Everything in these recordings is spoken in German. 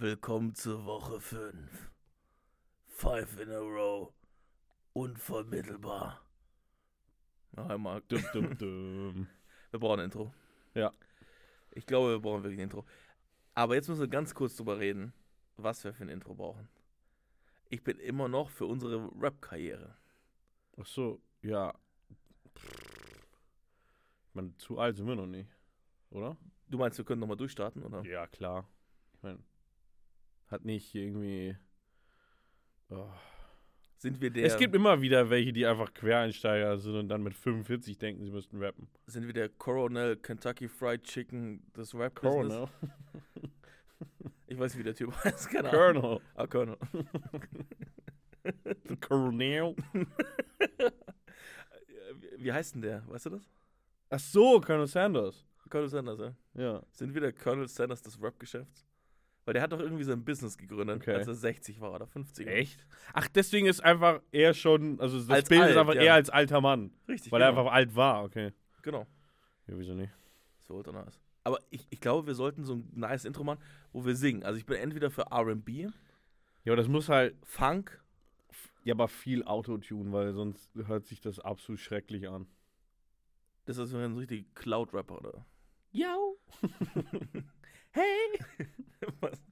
Willkommen zur Woche 5. Five in a row. Unvermittelbar. Noch einmal. Dum, dum, dum. Wir brauchen ein Intro. Ja. Ich glaube, wir brauchen wirklich ein Intro. Aber jetzt müssen wir ganz kurz drüber reden, was wir für ein Intro brauchen. Ich bin immer noch für unsere Rap-Karriere. Ach so, ja. Ich meine, zu alt sind wir noch nicht, oder? Du meinst, wir können nochmal durchstarten, oder? Ja, klar. Ich meine, hat nicht irgendwie. Oh. Sind wir der, Es gibt immer wieder welche, die einfach Quereinsteiger sind und dann mit 45 denken, sie müssten rappen. sind wir der Coronel Kentucky Fried Chicken des Rap-Business? Colonel. Ich weiß nicht, wie der Typ heißt. Keine Ahnung. Colonel. Ah, Colonel. The Colonel. Wie heißt denn der? Weißt du das? Ach so, Colonel Sanders. Colonel Sanders, ja. Ja. Sind wir der Colonel Sanders des Rap-Geschäfts? Weil der hat doch irgendwie sein Business gegründet, Okay. als er 60 war oder 50. Echt? Ach, deswegen ist einfach er schon, also das Als Bild alt, ist einfach ja. eher als alter Mann. Richtig, Weil genau. er einfach alt war, okay. Genau. Ja, wieso nicht? So ultra nice. Aber ich, ich glaube, wir sollten so ein nice Intro machen, wo wir singen. Also ich bin entweder für R&B, Ja, aber das muss halt, Funk, ja, aber viel Autotune, weil sonst hört sich das absolut schrecklich an. das ist so ein richtiger Cloud-Rapper, oder? Ja. Hey! Was?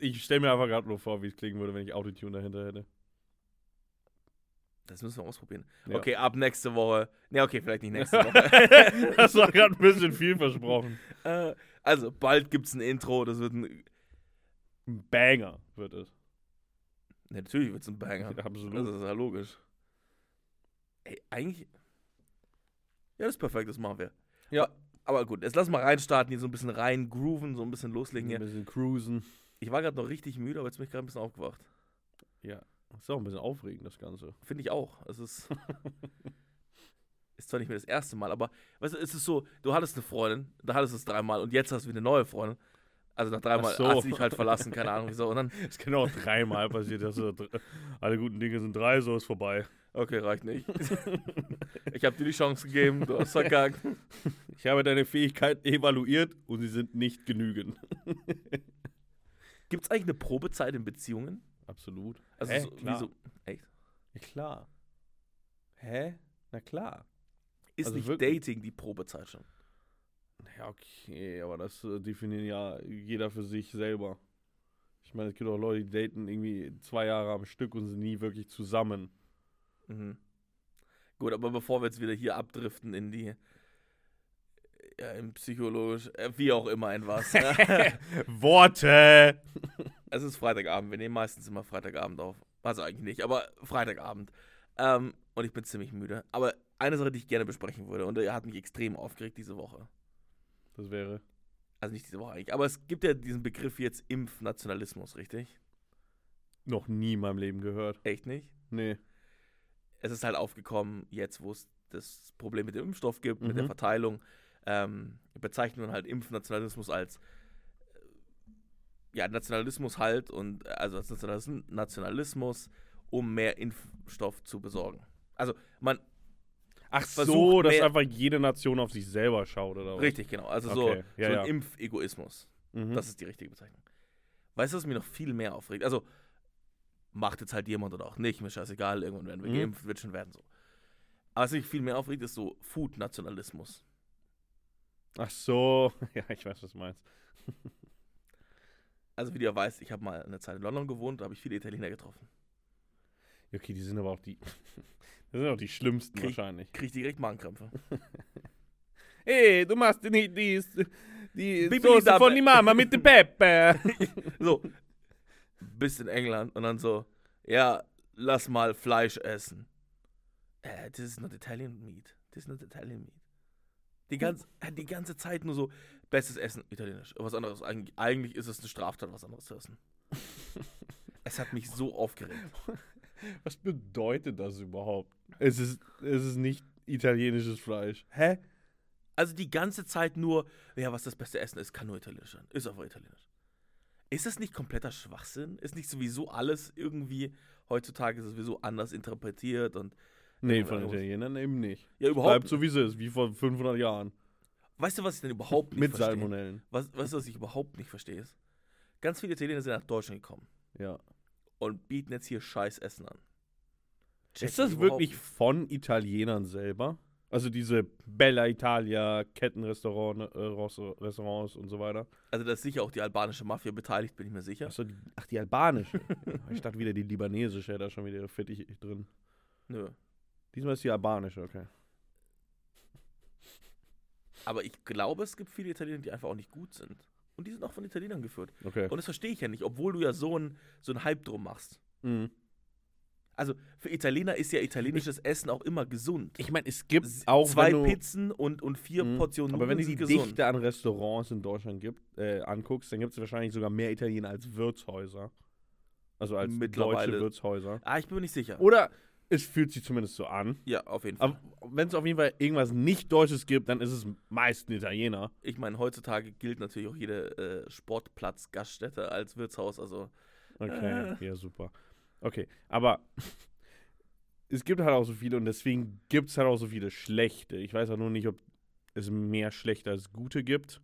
Ich, stelle mir einfach gerade nur vor, wie es klingen würde, wenn ich Autotune dahinter hätte. Das müssen wir ausprobieren. Ja. Okay, ab nächste Woche. Ne, okay, vielleicht nicht nächste Woche. das war gerade ein bisschen viel versprochen. äh, also, bald gibt's ein Intro. Das wird ein. Ein Banger wird es. Natürlich wird's ein Banger. Ja, absolut. Das ist ja logisch. Ey, eigentlich. Ja, das ist perfekt, das machen wir. Ja. Aber, aber gut, jetzt lass mal reinstarten, hier so ein bisschen rein grooven, so ein bisschen loslegen Ein hier. bisschen cruisen. Ich war gerade noch richtig müde, aber jetzt bin ich gerade ein bisschen aufgewacht. Ja. Ist auch ein bisschen aufregend, das Ganze. Finde ich auch. Es ist. ist zwar nicht mehr das erste Mal, aber weißt du, es ist so, du hattest eine Freundin, da hattest du es dreimal und jetzt hast du wieder eine neue Freundin. Also nach dreimal Ach so. hast du dich halt verlassen, keine Ahnung wieso. Und dann, Es kann auch dreimal passiert. dass alle guten Dinge sind drei, so ist vorbei. Okay, reicht nicht. ich habe dir die Chance gegeben, du hast verkackt. Ich habe deine Fähigkeiten evaluiert und sie sind nicht genügend. Gibt es eigentlich eine Probezeit in Beziehungen? Absolut. Also Hä? so, Klar. wie so, echt? Ja, klar. Hä? Na klar. Ist Also nicht wirklich? Dating die Probezeit schon? Ja, okay, aber das äh, definiert ja jeder für sich selber. Ich meine, es gibt auch Leute, die daten irgendwie zwei Jahre am Stück und sind nie wirklich zusammen. Mhm. Gut, aber bevor wir jetzt wieder hier abdriften in die ja, in psychologisch, äh, wie auch immer ein was. Worte! Es ist Freitagabend. Wir nehmen meistens immer Freitagabend auf. Also eigentlich nicht, aber Freitagabend. Ähm, und ich bin ziemlich müde. Aber eine Sache, die ich gerne besprechen würde, und der hat mich extrem aufgeregt diese Woche. Das wäre. Also nicht diese Woche eigentlich. Aber es gibt ja diesen Begriff jetzt Impfnationalismus, richtig? Noch nie in meinem Leben gehört. Echt nicht? Nee. Es ist halt aufgekommen, jetzt wo es das Problem mit dem Impfstoff gibt, mit der Mhm. Verteilung, ähm, bezeichnet man halt Impfnationalismus als äh, ja, Nationalismus halt und äh, also als Nationalis- Nationalismus, um mehr Impfstoff zu besorgen. Also man, Ach so, dass einfach jede Nation auf sich selber schaut, oder was? richtig, genau, also Okay, so, ja, so ja. ein Impfegoismus. Mhm. Das ist die richtige Bezeichnung. Weißt du, was mich noch viel mehr aufregt? Also, macht jetzt halt jemand oder auch nicht, mir scheißegal, irgendwann werden wir Mhm. geimpft, wird schon werden so. Aber was mich viel mehr aufregt, ist so Food-Nationalismus. Ach so, ja, ich weiß, was du meinst. Also, wie du ja weißt, ich habe mal eine Zeit in London gewohnt, da habe ich viele Italiener getroffen. Ja, Okay, die sind aber auch die. Das sind auch die schlimmsten Krieg- wahrscheinlich. Krieg direkt Magenkrämpfe. Hey, du machst nicht die, die Soße von die Mama mit dem Peppe. So, bis in England und dann so, ja, lass mal Fleisch essen. Äh, this is not Italian meat. This is not Italian meat. Die, ganz, äh, die ganze Zeit nur so, bestes Essen, italienisch. Was anderes, eigentlich, eigentlich ist es eine Straftat, was anderes zu essen. es hat mich so aufgeregt. Was bedeutet das überhaupt? Es ist, es ist nicht italienisches Fleisch. Hä? Also die ganze Zeit nur, ja, was das beste Essen ist, kann nur italienisch sein. Ist aber italienisch. Ist das nicht kompletter Schwachsinn? Ist nicht sowieso alles irgendwie, heutzutage ist es sowieso anders interpretiert und Nee, Ja, von Italienern eben nicht. ja, überhaupt. Bleibt so, wie es ist, wie vor 500 Jahren. Weißt du, was ich denn überhaupt nicht Mit verstehe? Salmonellen. Was, weißt du, was ich überhaupt nicht verstehe? Ist, Ganz viele Italiener sind nach Deutschland gekommen Ja. und bieten jetzt hier scheiß Essen an. Check Ist das wirklich nicht. von Italienern selber? Also diese Bella Italia, Kettenrestaurants äh, Restaurants und so weiter. Also da ist sicher auch die albanische Mafia beteiligt, bin ich mir sicher. Achso, die, ach, die albanische. ich dachte wieder, die libanesische da schon wieder Fittich drin. Nö. Diesmal ist die albanische, okay. Aber ich glaube, es gibt viele Italiener, die einfach auch nicht gut sind. Und die sind auch von Italienern geführt. Okay. Und das verstehe ich ja nicht, obwohl du ja so ein, so ein Hype drum machst. Mhm. Also für Italiener ist ja italienisches Essen auch immer gesund. Ich meine, es gibt auch zwei du, Pizzen und, und vier Mhm. Portionen Aber wenn du die gesund. Dichte an Restaurants in Deutschland gibt, äh, anguckst, dann gibt es wahrscheinlich sogar mehr Italiener als Wirtshäuser. Also als deutsche Wirtshäuser. Ah, ich bin mir nicht sicher. Oder es fühlt sich zumindest so an. Ja, auf jeden Fall. Aber wenn es auf jeden Fall irgendwas nicht Deutsches gibt, dann ist es meist ein Italiener. ich meine, heutzutage gilt natürlich auch jede äh, Sportplatz-Gaststätte als Wirtshaus. Also Okay, ja, super. Okay, aber es gibt halt auch so viele und deswegen gibt es halt auch so viele schlechte. Ich weiß auch nur nicht, ob es mehr schlechte als gute gibt.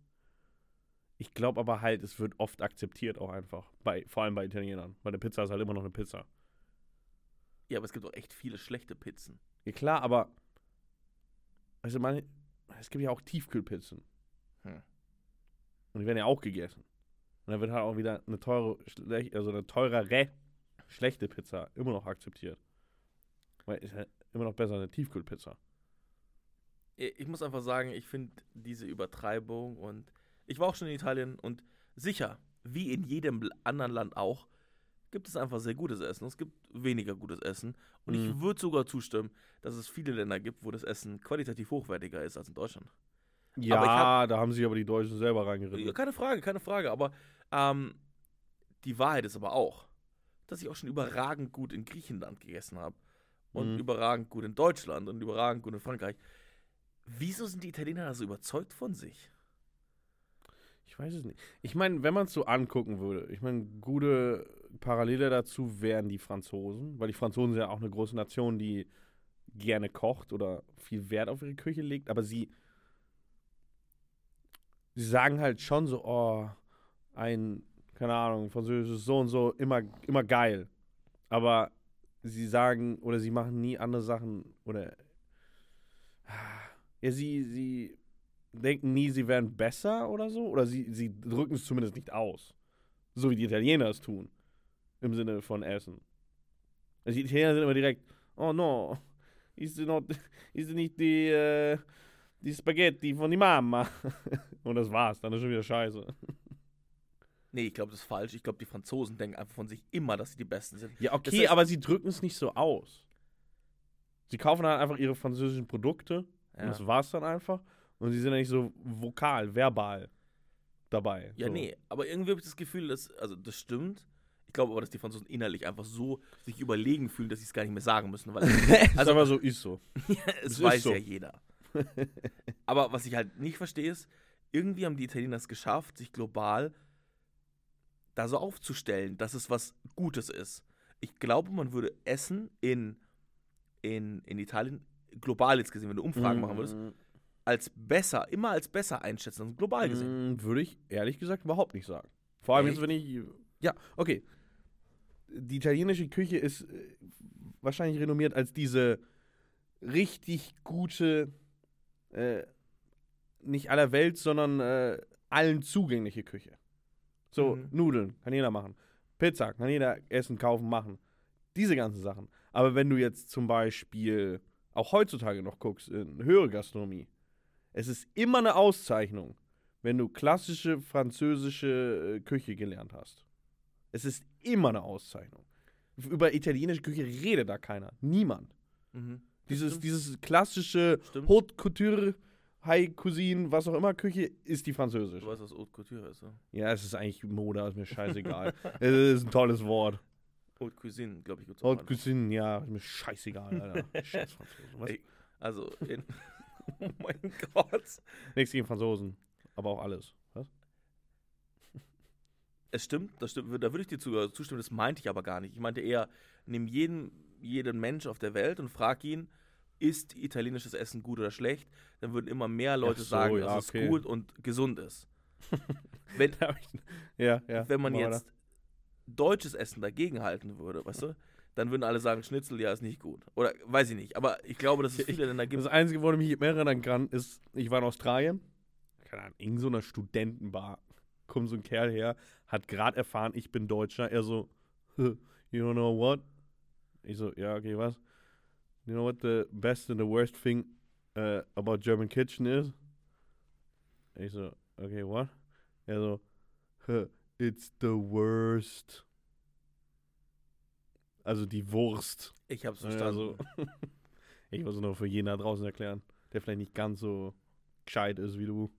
Ich glaube aber halt, es wird oft akzeptiert auch einfach. Bei, vor allem bei Italienern. Weil eine Pizza ist halt immer noch eine Pizza. ja, aber es gibt auch echt viele schlechte Pizzen. Ja klar, aber also man, es gibt ja auch Tiefkühlpizzen. Hm. Und die werden ja auch gegessen. Und dann wird halt auch wieder eine teure, also eine teurere, schlechte Pizza immer noch akzeptiert. Weil ist halt immer noch besser eine Tiefkühlpizza. Ich ich muss einfach sagen, ich finde diese Übertreibung und ich war auch schon in Italien und sicher, wie in jedem anderen Land auch, gibt es einfach sehr gutes Essen. Es gibt weniger gutes Essen. Und ich Mhm. würde sogar zustimmen, dass es viele Länder gibt, wo das Essen qualitativ hochwertiger ist als in Deutschland. Ja, ich hab- da haben sich aber die Deutschen selber Ja, reingeritten. keine Frage, keine Frage. Aber ähm, die Wahrheit ist aber auch, dass ich auch schon überragend gut in Griechenland gegessen habe. Und Mhm. überragend gut in Deutschland und überragend gut in Frankreich. Wieso sind die Italiener da so überzeugt von sich? Ich weiß es nicht. Ich meine, wenn man es so angucken würde, ich meine, gute Parallele dazu wären die Franzosen, weil die Franzosen sind ja auch eine große Nation, die gerne kocht oder viel Wert auf ihre Küche legt, aber sie, sie sagen halt schon so, oh, ein, keine Ahnung, französisches so und so, immer, immer geil. Aber sie sagen oder sie machen nie andere Sachen oder ja, sie, sie denken nie, sie wären besser oder so. Oder sie, sie drücken es zumindest nicht aus. So wie die Italiener es tun. Im Sinne von Essen. Also die Italiener sind immer direkt, oh no, ist not, ist nicht die, äh, die Spaghetti von die Mama. Und das war's, dann ist schon wieder scheiße. Nee, ich glaube, das ist falsch. Ich glaube, die Franzosen denken einfach von sich immer, dass sie die Besten sind. Ja, okay, Das heißt- aber sie drücken es nicht so aus. Sie kaufen halt einfach ihre französischen Produkte und Ja, das war's dann einfach. Und sie sind ja nicht so vokal, verbal dabei. ja so. nee, aber irgendwie habe ich das Gefühl, dass, also das stimmt. Ich glaube aber, dass die Franzosen innerlich einfach so sich überlegen fühlen, dass sie es gar nicht mehr sagen müssen, weil Also, aber so ist so. es ist weiß so. ja jeder. aber was ich halt nicht verstehe ist, irgendwie haben die Italiener es geschafft, sich global da so aufzustellen, dass es was Gutes ist. Ich glaube, man würde Essen in, in, in Italien, global jetzt gesehen, wenn du Umfragen machen würdest, als besser, immer als besser einschätzen, also global gesehen. Mm, Würde ich ehrlich gesagt überhaupt nicht sagen. Vor allem Echt? jetzt, wenn ich. Ja, okay. Die italienische Küche ist äh, wahrscheinlich renommiert als diese richtig gute, äh, nicht aller Welt, sondern äh, allen zugängliche Küche. So, Mhm. Nudeln kann jeder machen. Pizza kann jeder essen, kaufen, machen. Diese ganzen Sachen. Aber wenn du jetzt zum Beispiel auch heutzutage noch guckst, in höhere Gastronomie, es ist immer eine Auszeichnung, wenn du klassische französische äh, Küche gelernt hast. Es ist immer eine Auszeichnung. Über italienische Küche redet da keiner. Niemand. Mhm. Dieses, Stimmt. dieses klassische. Haute Couture, High Cuisine, was auch immer Küche, ist die Du französische. weißt, was Haute Couture ist, so. Ja, es ist eigentlich Mode, ist mir scheißegal. es ist ein tolles Wort. Haute Cuisine, glaube ich, gut Haute Cuisine, ja, ist mir scheißegal, Alter. Scheiß Franzosen. Was? Ey. Also, in, oh mein Gott. Nichts gegen Franzosen, aber auch alles. Was? Es stimmt, das stimmt, da würde ich dir zu- zustimmen, das meinte ich aber gar nicht. Ich meinte eher, nimm jeden, jeden Mensch auf der Welt und frag ihn, ist italienisches Essen gut oder schlecht? Dann würden immer mehr Leute so, sagen, ja, dass okay. es gut und gesund ist. wenn, ja, ja. wenn man jetzt deutsches Essen dagegen halten würde, weißt du, dann würden alle sagen, Schnitzel, ja, ist nicht gut. Oder weiß ich nicht. Aber ich glaube, dass es viele Länder gibt. Das Einzige, woran ich mich mehr erinnern kann, ist, ich war in Australien, keine Ahnung, in so einer Studentenbar. Kommt so ein Kerl her, hat gerade erfahren, ich bin Deutscher. Er so, "Huh, you don't know what? Ich so, ja, okay, was? You know what the best and the worst thing uh, about German kitchen is? Ich so, okay, what? Er so, "Huh, it's the worst. Also die Wurst. Ich hab's verstanden. Also, ich muss es nur für jeden da draußen erklären, der vielleicht nicht ganz so gescheit ist wie du.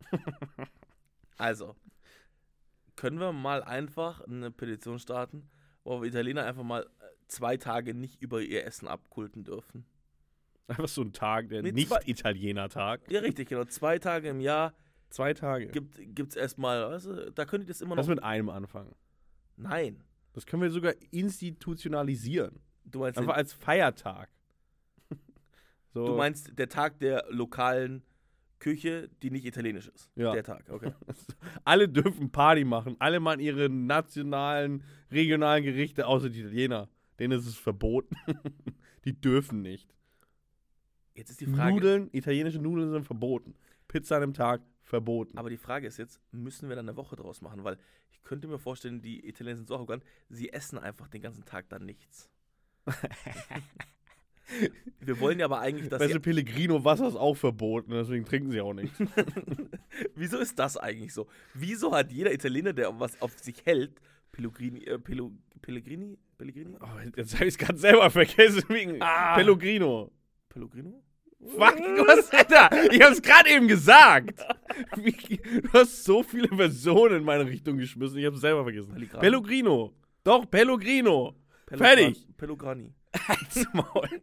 Also, können wir mal einfach eine Petition starten, wo wir Italiener einfach mal zwei Tage nicht über ihr Essen abkulten dürfen? Einfach so ein Tag, der Nee, Nicht-Italiener-Tag. Ja, richtig, genau. Zwei Tage im Jahr Zwei Tage. gibt es erstmal, weißt du, da könnt ihr das immer noch. Lass mit einem anfangen. Nein. Das können wir sogar institutionalisieren. Du meinst, Einfach den, als Feiertag. so, du meinst der Tag der lokalen Küche, die nicht italienisch ist. Ja. Der Tag, okay. alle dürfen Party machen. Alle machen ihre nationalen, regionalen Gerichte, außer die Italiener. Denen ist es verboten. die dürfen nicht. Jetzt ist die Frage. Nudeln, italienische Nudeln sind verboten. Pizza an einem Tag, verboten. Aber die Frage ist jetzt, müssen wir dann eine Woche draus machen? Weil ich könnte mir vorstellen, die Italiener sind so arrogant, sie essen einfach den ganzen Tag dann nichts. wir wollen ja aber eigentlich, dass Weißt du, sie, Pellegrino Wasser ist auch verboten, deswegen trinken sie auch nichts. Wieso ist das eigentlich so? Wieso hat jeder Italiener, der was auf sich hält, Pellegrini, äh, Pelu, Pellegrini, Pellegrini? Oh, jetzt habe ich es gerade selber vergessen wegen Ah. Pellegrino. Pellegrino? Fuck, was, Alter? Ich habe es gerade eben gesagt. Du hast so viele Versionen in meine Richtung geschmissen, ich habe es selber vergessen. Pellegrino. Pellegrino. Doch, Pellegrino. Pellegran- Fertig. Pellegrani. Maul.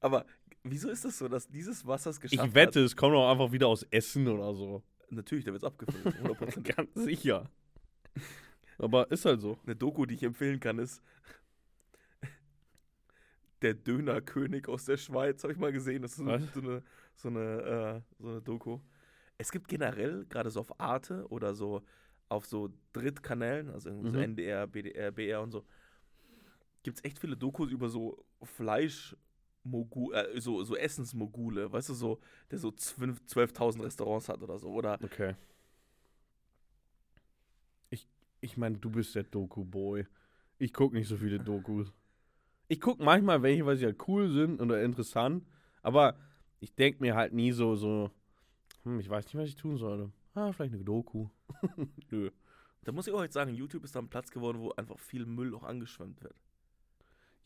Aber wieso ist das so, dass dieses Wasser es geschafft Ich wette, es kommt auch einfach wieder aus Essen oder so. hat? Natürlich, da wird es abgefüllt. 100%. Ganz sicher. Aber ist halt so. Eine Doku, die ich empfehlen kann, ist Der Dönerkönig aus der Schweiz, habe ich mal gesehen. Das ist so, Was? eine, so, eine, äh, so eine Doku. Es gibt generell, gerade so auf Arte oder so auf so Drittkanälen, also irgendwie so Mhm. NDR, BDR, BR und so, gibt es echt viele Dokus über so Fleisch. äh, so, so Essensmogule, weißt du, so, der so 12 12.000 Restaurants hat oder so. Oder Okay. Ich, meine, du bist der Doku-Boy. Ich gucke nicht so viele Dokus. Ich gucke manchmal welche, weil sie halt cool sind oder interessant. Aber ich denke mir halt nie so, so, hm, ich weiß nicht, was ich tun sollte. Ah, vielleicht eine Doku. Nö. da muss ich auch jetzt sagen, YouTube ist da ein Platz geworden, wo einfach viel Müll auch angeschwemmt wird.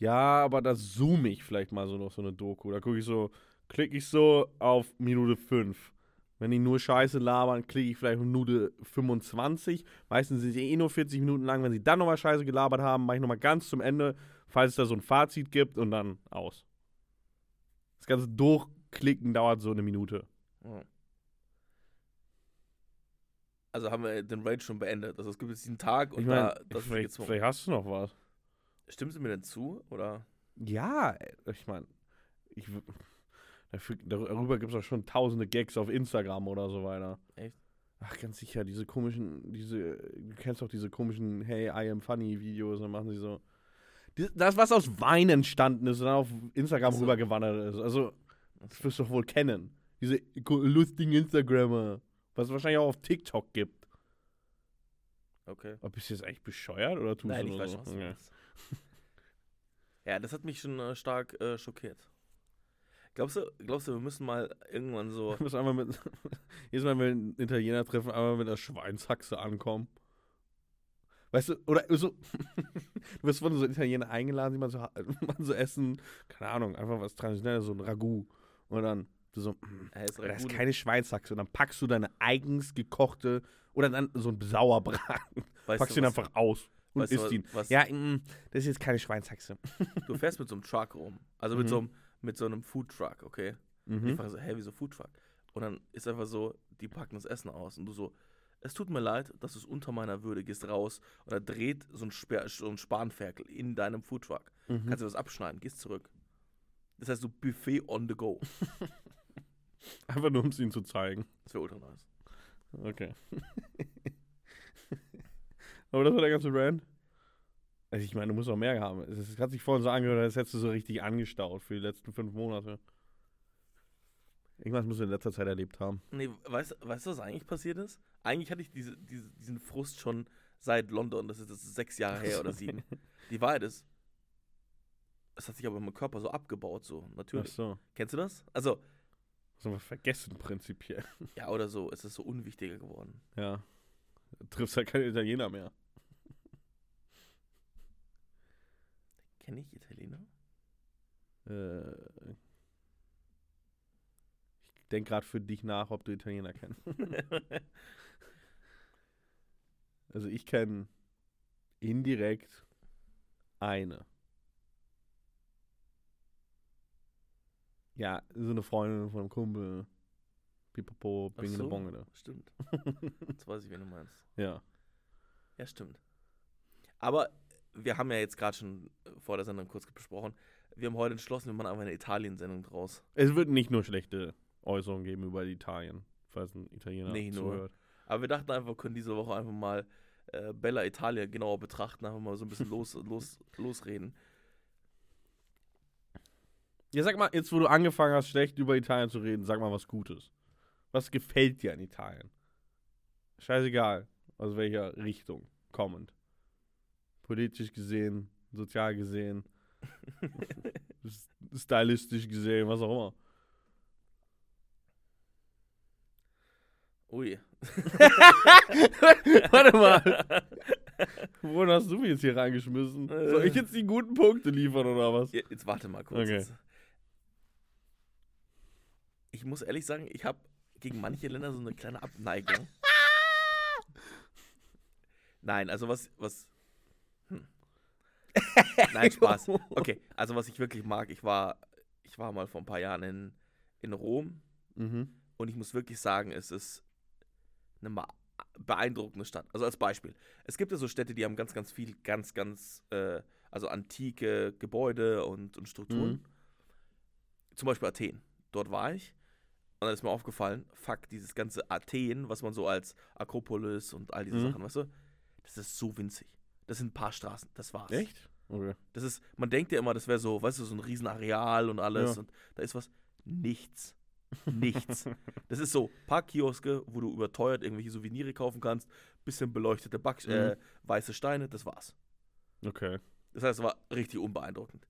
Ja, aber da zoome ich vielleicht mal so noch so eine Doku. Da gucke ich so, klicke ich so auf Minute 5. Wenn die nur Scheiße labern, klicke ich vielleicht Minute 25. Meistens sind sie eh nur 40 Minuten lang. Wenn sie dann nochmal Scheiße gelabert haben, mache ich nochmal ganz zum Ende, falls es da so ein Fazit gibt und dann aus. Das ganze Durchklicken dauert so eine Minute. Also haben wir den Raid schon beendet. Also es gibt jetzt diesen Tag und Ich da meine, das vielleicht, vielleicht hast du noch was. Stimmst du mir denn zu? Oder? Ja, ich meine, ich, dafür, darüber gibt es auch schon tausende Gags auf Instagram oder so weiter. Echt? Ach, ganz sicher, diese komischen, diese, du kennst doch diese komischen Hey, I am funny Videos, dann machen sie so. Das, was aus Wein entstanden ist und dann auf Instagram Ach so. rübergewandert ist. Also, das wirst du doch wohl kennen. Diese lustigen Instagrammer. Was es wahrscheinlich auch auf TikTok gibt. Okay. Aber bist du jetzt eigentlich bescheuert oder tust Nein, du ich weiß so? was Okay. Ja, das hat mich schon äh, stark äh, schockiert. Glaubst du, glaubst du, wir müssen mal irgendwann so. Ich muss einmal mit, jedes Mal, wenn wir einen Italiener treffen, einmal mit der Schweinshaxe ankommen. Weißt du, oder so, du wirst von so Italienern eingeladen, die man so, man so essen, keine Ahnung, einfach was Traditionelles, so ein Ragout. Und dann du so, mm, ist das ist keine Schweinshaxe. Und dann packst du deine eigens gekochte, oder dann so ein Sauerbraten, weißt packst du, ihn was- einfach aus und weißt du, isst ihn. Was, Ja, mm, das ist jetzt keine Schweinshaxe. Du fährst mit so einem Truck rum. Also mit, Mhm. so einem, mit so einem Food Truck, okay? Ich Mhm. frage so, hä, wieso Food Truck? Und dann ist einfach so, die packen das Essen aus und du so, es tut mir leid, das ist unter meiner Würde, gehst raus und da dreht so ein, Sper so ein Spanferkel in deinem Food Truck. Mhm. Kannst du das abschneiden, gehst zurück. Das heißt, so Buffet on the go. Einfach nur, um es ihnen zu zeigen. Das wäre ultra nice. Okay. Aber das war der ganze Rand. Also ich meine, du musst auch mehr haben. Es hat sich vorhin so angehört, als hättest du so richtig angestaut für die letzten fünf Monate. Irgendwas musst du in letzter Zeit erlebt haben. Nee, weißt, weißt du, was eigentlich passiert ist? Eigentlich hatte ich diese, diese, diesen Frust schon seit London. Das ist, ist sechs Jahre her oder sieben. Die Wahrheit ist, es hat sich aber in meinem Körper so abgebaut, so, Ach natürlich. so. Kennst du das? Also, Das haben wir vergessen, prinzipiell. ja, oder so, es ist so unwichtiger geworden. Ja. Du triffst ja keine Italiener mehr. Kenne ich Italiener? Äh, ich denke gerade für dich nach, ob du Italiener kennst. Also ich kenne indirekt eine. Ja, so eine Freundin von einem Kumpel. Pipapo, Ach Bingene so. Bongene. Stimmt. Jetzt weiß ich, wen du meinst. Ja. Ja, stimmt. Aber wir haben ja jetzt gerade schon vor der Sendung kurz besprochen. Wir haben heute entschlossen, wir machen einfach eine Italien-Sendung draus. Es wird nicht nur schlechte Äußerungen geben über Italien, falls ein Italiener Nee, nur. zuhört. Aber wir dachten einfach, wir können diese Woche einfach mal äh, Bella Italia genauer betrachten, einfach mal so ein bisschen los, los, losreden. Ja, sag mal, jetzt wo du angefangen hast, schlecht über Italien zu reden, sag mal was Gutes. Was gefällt dir an Italien? Scheißegal, aus welcher Richtung kommend. Politisch gesehen, sozial gesehen, stylistisch gesehen, was auch immer. Ui. Warte mal. Wohin hast du mich jetzt hier reingeschmissen? Soll ich jetzt die guten Punkte liefern oder was? Jetzt warte mal kurz. Okay. Ich muss ehrlich sagen, ich habe gegen manche Länder so eine kleine Abneigung. Nein, also was, was. Nein, Spaß. Okay, also was ich wirklich mag, ich war, ich war mal vor ein paar Jahren in, in Rom Mhm. und ich muss wirklich sagen, es ist eine beeindruckende Stadt. Also als Beispiel. Es gibt ja so Städte, die haben ganz, ganz viel, ganz, ganz, äh, also antike Gebäude und, und Strukturen. Mhm. Zum Beispiel Athen. Dort war ich. Und dann ist mir aufgefallen, fuck, dieses ganze Athen, was man so als Akropolis und all diese Mhm. Sachen, weißt du, das ist so winzig. Das sind ein paar Straßen, das war's. Echt? Okay. Das ist, man denkt ja immer, das wäre so, weißt du, so ein Riesenareal und alles Ja. und da ist was. Nichts. Nichts. das ist so, paar Kioske, wo du überteuert irgendwelche Souvenire kaufen kannst, bisschen beleuchtete Back Mhm. äh, weiße Steine, das war's. Okay. Das heißt, es war richtig unbeeindruckend.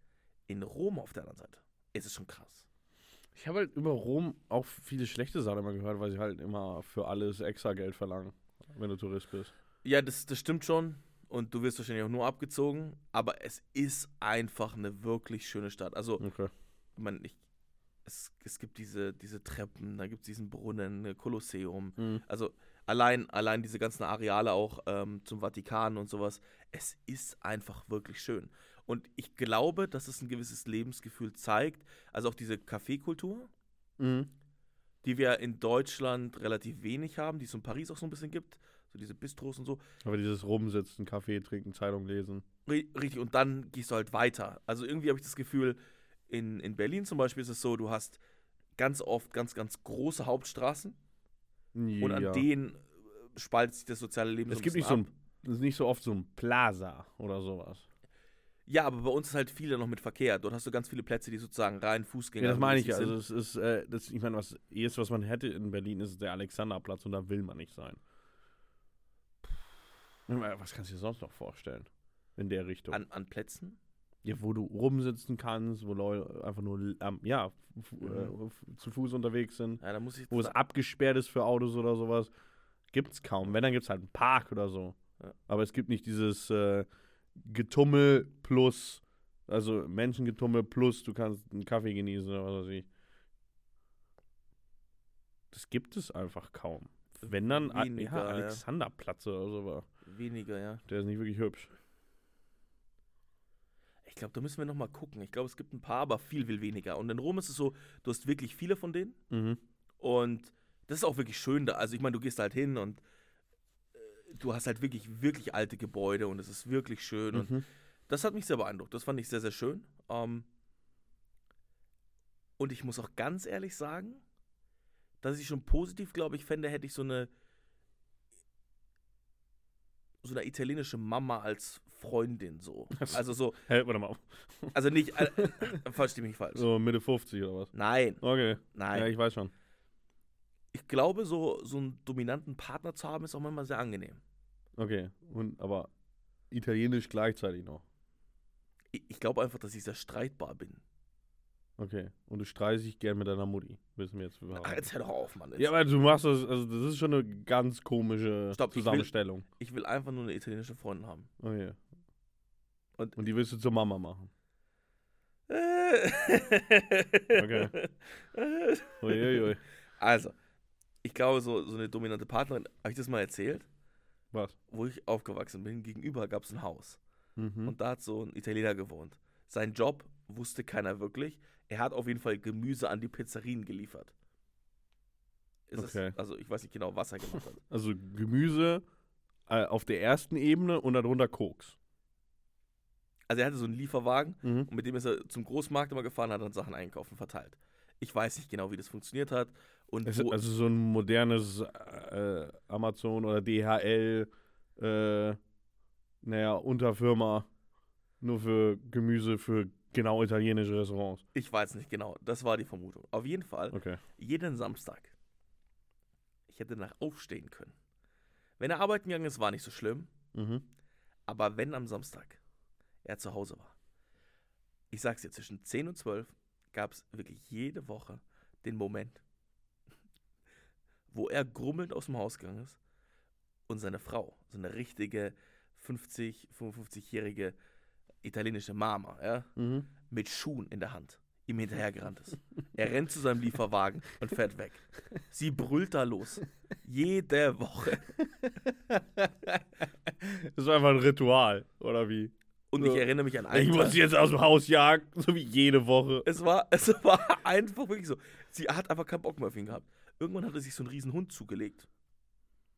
In Rom auf der anderen Seite ist es schon krass. Ich habe halt über Rom auch viele schlechte Sachen immer gehört, weil sie halt immer für alles extra Geld verlangen, wenn du Tourist bist. Ja, das, das stimmt schon. Und du wirst wahrscheinlich auch nur abgezogen. Aber es ist einfach eine wirklich schöne Stadt. Also, Okay. ich meine, ich, es, es gibt diese, diese Treppen, da gibt es diesen Brunnen, Kolosseum. Mhm. Also allein, allein diese ganzen Areale auch ähm, zum Vatikan und sowas. Es ist einfach wirklich schön. Und ich glaube, dass es ein gewisses Lebensgefühl zeigt. Also auch diese Kaffeekultur, Mhm. die wir in Deutschland relativ wenig haben, die es in Paris auch so ein bisschen gibt. So diese Bistros und so. Aber dieses Rumsitzen, Kaffee trinken, Zeitung lesen. Ri- Richtig, und dann gehst du halt weiter. Also irgendwie habe ich das Gefühl, in, in Berlin zum Beispiel ist es so, du hast ganz oft ganz, ganz große Hauptstraßen und an Ja. denen äh, spaltet sich das soziale Leben Es so gibt nicht bisschen so ab. ein, es ist nicht so oft so ein Plaza oder sowas. Ja, aber bei uns ist halt viel noch mit Verkehr. Dort hast du ganz viele Plätze, die sozusagen rein Fußgänger Ja, das meine ich ja. sind. Also es ist, äh, das, ich meine, was erst, was man hätte in Berlin, ist der Alexanderplatz und da will man nicht sein. Was kannst du dir sonst noch vorstellen? In der Richtung. an, an Plätzen. ja, wo du rumsitzen kannst, wo Leute einfach nur ähm, ja, Mhm. äh, zu Fuß unterwegs sind, Ja, wo es abgesperrt ist für Autos oder sowas. Gibt's kaum. Wenn, dann gibt's halt einen Park oder so. Ja. Aber es gibt nicht dieses äh, Getummel plus, also Menschengetummel plus, du kannst einen Kaffee genießen oder was weiß ich. Das gibt es einfach kaum. Wenn dann Weniger, ja. Alexanderplatz oder so war. Weniger, ja. Der ist nicht wirklich hübsch. Ich glaube, da müssen wir nochmal gucken. Ich glaube, es gibt ein paar, aber viel, viel weniger. Und in Rom ist es so, du hast wirklich viele von denen. Mhm. Und das ist auch wirklich schön da. Also ich meine, du gehst halt hin und äh, du hast halt wirklich, wirklich alte Gebäude und es ist wirklich schön. Und Mhm. das hat mich sehr beeindruckt. Das fand ich sehr, sehr schön. Ähm, und ich muss auch ganz ehrlich sagen, dass ich schon positiv, glaube ich, fände, hätte ich so eine so eine italienische Mama als Freundin so. Also so, Hä, warte mal. also nicht, äh, versteh mich falsch. So Mitte 50 oder was? Nein, Okay. nein. Ja, ich weiß schon. Ich glaube, so, so einen dominanten Partner zu haben, ist auch manchmal sehr angenehm. Okay. Und, aber italienisch gleichzeitig noch. Ich, ich glaube einfach, dass ich sehr streitbar bin. Okay. Und du streitest dich gern mit deiner Mutti. Wissen wir jetzt. Ach, jetzt hör doch auf, Mann. Jetzt. Ja, aber du machst das, also das ist schon eine ganz komische Stopp, ich will- Zusammenstellung. Ich will einfach nur eine italienische Freundin haben. Okay. Und- Und die willst du zur Mama machen. okay. Uiuiui. Also, ich glaube, so, so eine dominante Partnerin, habe ich das mal erzählt? Was? Wo ich aufgewachsen bin, gegenüber gab es ein Haus. Mhm. Und da hat so ein Italiener gewohnt. Sein Job wusste keiner wirklich. Er hat auf jeden Fall Gemüse an die Pizzerien geliefert. Ist Okay. es, also ich weiß nicht genau, was er gemacht hat. Also Gemüse äh, auf der ersten Ebene und darunter Koks. Also er hatte so einen Lieferwagen Mhm. und mit dem ist er zum Großmarkt immer gefahren, hat dann Sachen einkaufen verteilt. Ich weiß nicht genau, wie das funktioniert hat. Und also so ein modernes äh, Amazon oder DHL, äh, naja, Unterfirma nur für Gemüse für genau italienische Restaurants. ich weiß nicht genau. Das war die Vermutung. Auf jeden Fall, Okay. jeden Samstag. Ich hätte nach aufstehen können. Wenn er arbeiten gegangen ist, war nicht so schlimm. Mhm. Aber wenn am Samstag er zu Hause war, ich sag's dir, zwischen 10 und 12 gab es wirklich jede Woche den Moment, wo er grummelnd aus dem Haus gegangen ist und seine Frau, so eine richtige 50, 55-jährige italienische Mama, ja, Mhm. mit Schuhen in der Hand ihm hinterhergerannt ist. Er rennt zu seinem Lieferwagen und fährt weg. Sie brüllt da los. Jede Woche. Das war einfach ein Ritual, oder wie? Und So. ich erinnere mich an Ich einen muss Tag. jetzt aus dem Haus jagen, so wie jede Woche. Es war, es war einfach wirklich so. Sie hat einfach keinen Bock mehr auf ihn gehabt. Irgendwann hat er sich so einen riesen Hund zugelegt.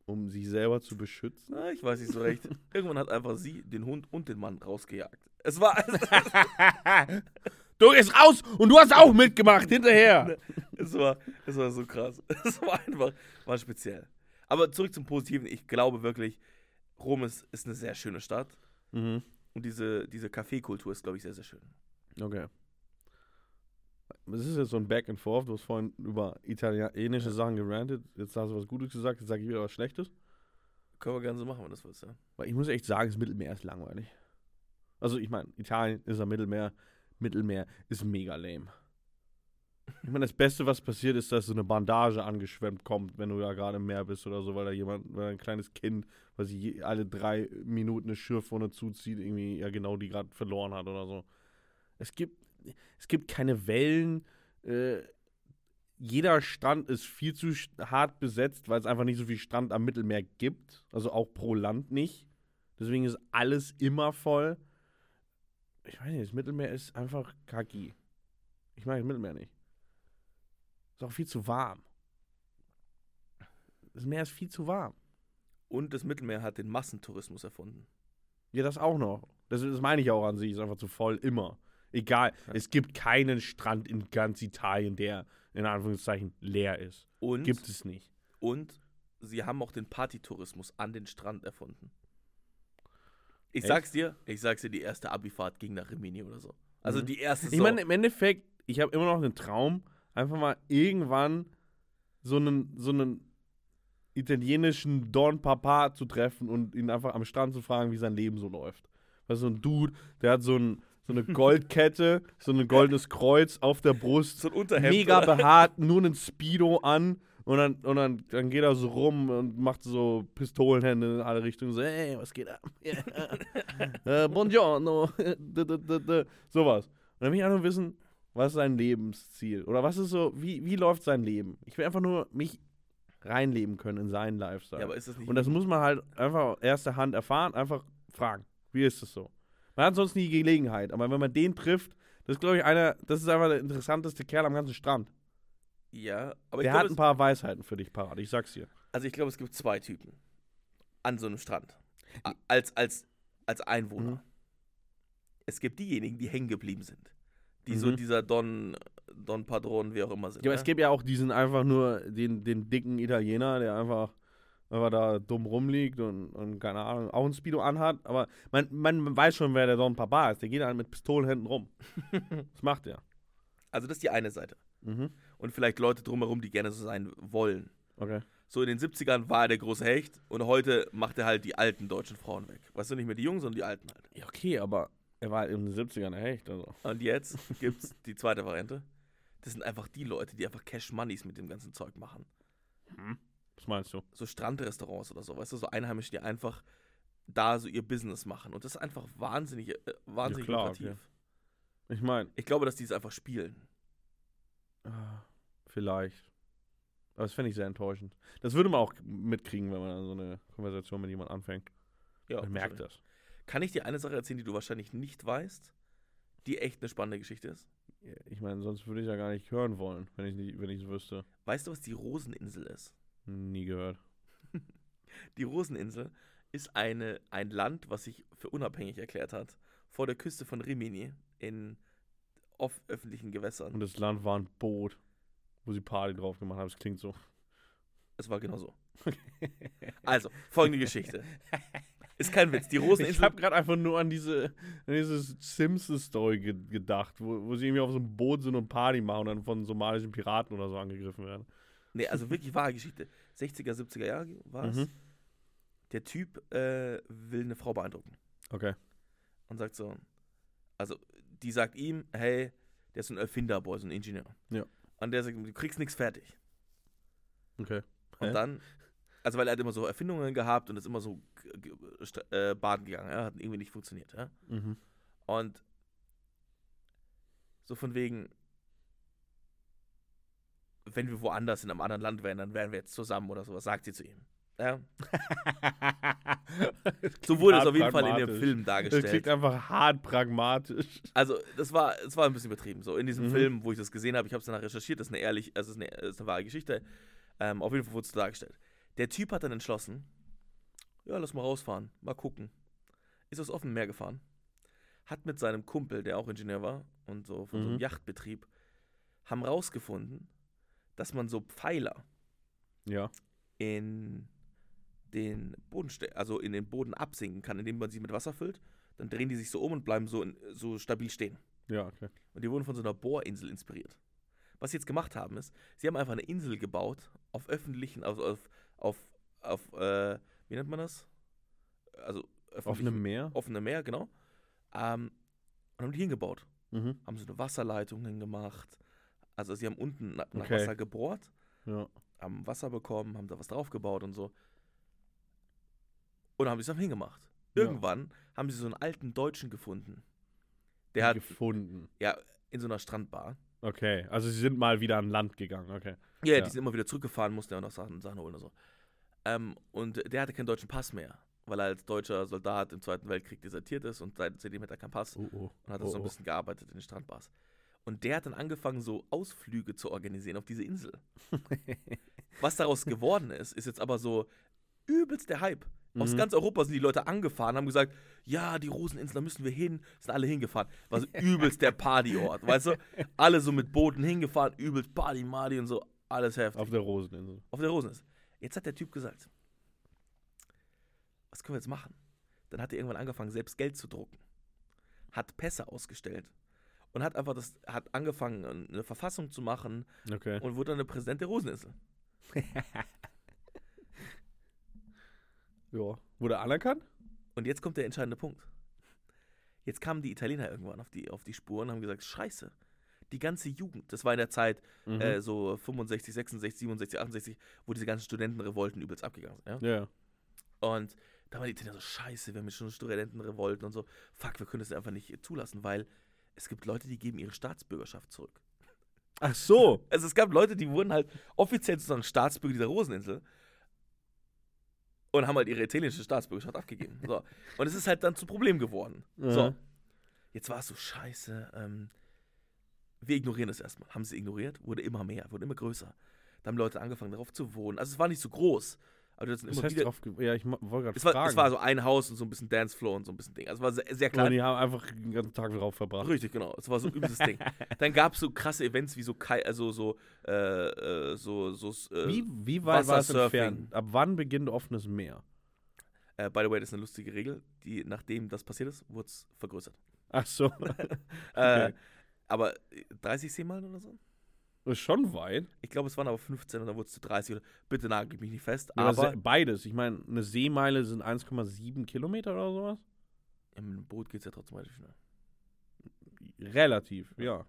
Um sich selber zu beschützen? Na, ich weiß nicht so recht. Irgendwann hat einfach sie den Hund und den Mann rausgejagt. Es war, Du gehst raus und du hast auch mitgemacht hinterher. es war, es war so krass. Es war einfach, war speziell. Aber zurück zum Positiven. Ich glaube wirklich, Rom ist, ist eine sehr schöne Stadt. Mhm. Und diese, diese Kaffeekultur ist, glaube ich, sehr, sehr schön. Okay. Das ist jetzt so ein Back and Forth. Du hast vorhin über italienische Sachen gerantet. Jetzt hast du was Gutes gesagt, jetzt sage ich wieder was Schlechtes. Können wir gerne so machen, wenn das willst, ja. Weil ich muss echt sagen, das Mittelmeer ist langweilig. Also ich meine, Italien ist am Mittelmeer. Mittelmeer ist mega lame. Ich meine, das Beste, was passiert, ist, dass so eine Bandage angeschwemmt kommt, wenn du da gerade im Meer bist oder so, weil da jemand, weil ein kleines Kind, was sich je- alle drei Minuten eine Schürfwunde zuzieht, irgendwie ja genau die gerade verloren hat oder so. Es gibt, es gibt keine Wellen. Äh, jeder Strand ist viel zu hart besetzt, weil es einfach nicht so viel Strand am Mittelmeer gibt. Also auch pro Land nicht. Deswegen ist alles immer voll. Ich weiß nicht, das Mittelmeer ist einfach kacki. Ich mag das Mittelmeer nicht. Ist auch viel zu warm. Das Meer ist viel zu warm. Und das Mittelmeer hat den Massentourismus erfunden. Ja, das auch noch. Das, das meine ich auch an sich. Ist einfach zu voll, immer. Egal. Ja. Es gibt keinen Strand in ganz Italien, der in Anführungszeichen leer ist. Und, Gibt es nicht. und sie haben auch den Partytourismus an den Strand erfunden. Ich Echt? sag's dir, ich sag's dir, die erste Abifahrt ging nach Rimini oder so. Also Mhm. die erste Ich meine, im Endeffekt, ich habe immer noch einen Traum, einfach mal irgendwann so einen, so einen italienischen Don Papa zu treffen und ihn einfach am Strand zu fragen, wie sein Leben so läuft. Weil so ein Dude, der hat so, ein, so eine Goldkette, so ein goldenes Kreuz auf der Brust, so ein Unterhemd. mega behaart, nur einen Speedo an und dann, und dann, dann geht er so rum und macht so Pistolenhände in alle Richtungen, so, ey, was geht ab? äh, buongiorno. Sowas. Und dann will ich auch nur wissen, was ist sein Lebensziel? Oder was ist so, wie, wie läuft sein Leben? Ich will einfach nur mich reinleben können in seinen Lifestyle. Ja, aber ist das nicht und das muss man halt einfach erster Hand erfahren, einfach fragen. Wie ist das so? Man hat sonst nie die Gelegenheit, aber wenn man den trifft, das ist, glaube ich, einer, das ist einfach der interessanteste Kerl am ganzen Strand. Ja, aber ich Der glaube, hat es- ein paar Weisheiten für dich parat, ich sag's dir. Also ich glaube, es gibt zwei Typen an so einem Strand. A- Als, als, als Einwohner. Mhm. Es gibt diejenigen, die hängen geblieben sind. Die so Mhm. dieser Don, Don Padron, wie auch immer sind. Ja, aber ne? es gibt ja auch diesen einfach nur den, den dicken Italiener, der einfach, einfach da dumm rumliegt und, und keine Ahnung, auch ein Speedo anhat. Aber man, man weiß schon, wer der Don Papa ist. Der geht halt mit Pistolen hinten rum. das macht er. Also das ist die eine Seite. Mhm. Und vielleicht Leute drumherum, die gerne so sein wollen. Okay. So in den 70ern war er der große Hecht und heute macht er halt die alten deutschen Frauen weg. Weißt du, nicht mehr die Jungen, sondern die alten halt. Ja, okay, aber er war halt in den 70ern echt. Also. Und jetzt gibt's die zweite Variante. Das sind einfach die Leute, die einfach Cash Moneys mit dem ganzen Zeug machen. Was meinst du? So Strandrestaurants oder so, weißt du, so Einheimische, die einfach da so ihr Business machen. Und das ist einfach wahnsinnig, äh, wahnsinnig klar, lukrativ. okay. Ich meine, Ich glaube, dass die es einfach spielen. Ah, Vielleicht. Aber das fände ich sehr enttäuschend. Das würde man auch mitkriegen, wenn man so eine Konversation mit jemandem anfängt. Ja, Man merkt das. Kann ich dir eine Sache erzählen, die du wahrscheinlich nicht weißt, die echt eine spannende Geschichte ist? Ja, Ich meine, sonst würde ich ja gar nicht hören wollen, wenn ich nicht, wenn ich es wüsste. Weißt du, was die Roseninsel ist? Nie gehört. Die Roseninsel ist eine, ein Land, was sich für unabhängig erklärt hat, vor der Küste von Rimini in off öffentlichen Gewässern. Und das Land war ein Boot, wo sie Party drauf gemacht haben. Das klingt so. Es war genau so. Also, folgende Geschichte. Ist kein Witz. Die Ich Roseninsel. habe gerade einfach nur an diese, an diese Simpsons-Story ge gedacht, wo, wo sie irgendwie auf so einem Boot sind und Party machen und dann von somalischen Piraten oder so angegriffen werden. Nee, also wirklich wahre Geschichte. 60er, 70er Jahre war es. Mhm. Der Typ äh, will eine Frau beeindrucken Okay. und sagt so, also die sagt ihm, hey, der ist so ein Erfinderboy, so ein Ingenieur. Ja. Und der sagt, du kriegst nichts fertig. Okay. Und Hä? dann, also weil er hat immer so Erfindungen gehabt und ist immer so äh, baden gegangen, ja, hat irgendwie nicht funktioniert, ja. Mhm. Und so von wegen, wenn wir woanders in einem anderen Land wären, dann wären wir jetzt zusammen oder sowas, sagt sie zu ihm. Ja. So wurde es auf jeden Fall in dem Film Das klingt dargestellt. einfach hart pragmatisch. Also, das war, das war ein bisschen übertrieben. So, in diesem Mhm. Film, wo ich das gesehen habe, ich habe es danach recherchiert, das ist eine ehrlich, also es ist eine, ist eine wahre Geschichte. Ähm, auf jeden Fall wurde es dargestellt. Der Typ hat dann entschlossen, ja, lass mal rausfahren, mal gucken. Ist aufs offene Meer gefahren. Hat mit seinem Kumpel, der auch Ingenieur war und so von so einem Mhm. Yachtbetrieb, haben rausgefunden, dass man so Pfeiler Ja. in den Boden, also in den Boden absinken kann, indem man sie mit Wasser füllt. Dann drehen die sich so um und bleiben so, in, so stabil stehen. Ja, okay. Und die wurden von so einer Bohrinsel inspiriert. Was sie jetzt gemacht haben, ist, sie haben einfach eine Insel gebaut auf öffentlichen, auf, auf, auf, auf äh, wie nennt man das? Also einem Meer? offene Meer, genau. Ähm, und haben die hingebaut. Mhm. Haben so eine Wasserleitung hingemacht. Also sie haben unten nach, nach Okay. Wasser gebohrt, Ja. haben Wasser bekommen, haben da was draufgebaut und so. Und haben es dann hingemacht. Ja. Irgendwann haben sie so einen alten Deutschen gefunden. Der hat gefunden. ja in so einer Strandbar. Okay, also sie sind mal wieder an Land gegangen, okay. Ja, Ja. die sind immer wieder zurückgefahren, mussten ja auch noch Sachen, Sachen holen und so. Ähm, und der hatte keinen deutschen Pass mehr, weil er als deutscher Soldat im Zweiten Weltkrieg desertiert ist und seit- seitdem hat er keinen Pass Oh, oh. und hat oh, so ein oh. bisschen gearbeitet in den Strandbars. Und der hat dann angefangen, so Ausflüge zu organisieren auf diese Insel. Was daraus geworden ist, ist jetzt aber so übelst der Hype. Aus Mhm. ganz Europa sind die Leute angefahren, haben gesagt, ja, die Roseninsel, da müssen wir hin. Sind alle hingefahren. War so übelst der Partyort, weißt du? Alle so mit Booten hingefahren, übelst Party, Marty und so. Alles heftig. Auf der Roseninsel. Auf der Roseninsel. Jetzt hat der Typ gesagt, was können wir jetzt machen? Dann hat er irgendwann angefangen, selbst Geld zu drucken. Hat Pässe ausgestellt. Und hat einfach das, hat angefangen, eine Verfassung zu machen Okay. und wurde dann der Präsident der Roseninsel. Ja. Wurde anerkannt? Und jetzt kommt der entscheidende Punkt. Jetzt kamen die Italiener irgendwann auf die, auf die Spur und haben gesagt, scheiße, die ganze Jugend, das war in der Zeit Mhm. äh, so 65, 66, 67, 68, wo diese ganzen Studentenrevolten übelst abgegangen sind. Ja? ja. Und da waren die Italiener so, scheiße, wir haben jetzt schon Studentenrevolten und so. Fuck, wir können das einfach nicht zulassen, weil es gibt Leute, die geben ihre Staatsbürgerschaft zurück. Ach so. Also es gab Leute, die wurden halt offiziell sozusagen Staatsbürger dieser Roseninsel und haben halt ihre italienische Staatsbürgerschaft abgegeben. So. Und es ist halt dann zu Problem geworden. So. Mhm. Jetzt war es so scheiße. Ähm, wir ignorieren das erstmal. Haben sie ignoriert, wurde immer mehr, wurde immer größer. Da haben Leute angefangen, darauf zu wohnen. Also es war nicht so groß, Hast dann Das immer heißt wieder. drauf, ja, ich wollte gerade Es war, es war so ein Haus und so ein bisschen Dancefloor und so ein bisschen Ding. Also es war sehr, sehr Und klein. die haben einfach den ganzen Tag drauf verbracht. Richtig, genau. Es war so ein übles Ding. Dann gab es so krasse Events wie so Kai, also so, äh, äh, so, so, äh, Wie, wie weit war es entfernt? Ab wann beginnt offenes Meer? äh, by the way, das ist eine lustige Regel. Die, nachdem das passiert ist, wurde es vergrößert. Ach so, Äh, Okay. aber 30 Seemeilen oder so? Das ist schon weit. Ich glaube, es waren aber 15 und dann wurde es zu 30. Oder, bitte nagel mich nicht fest. Ja, aber beides. Ich meine, eine Seemeile sind 1,7 Kilometer oder sowas. im Boot geht es ja trotzdem relativ schnell. Relativ, ja.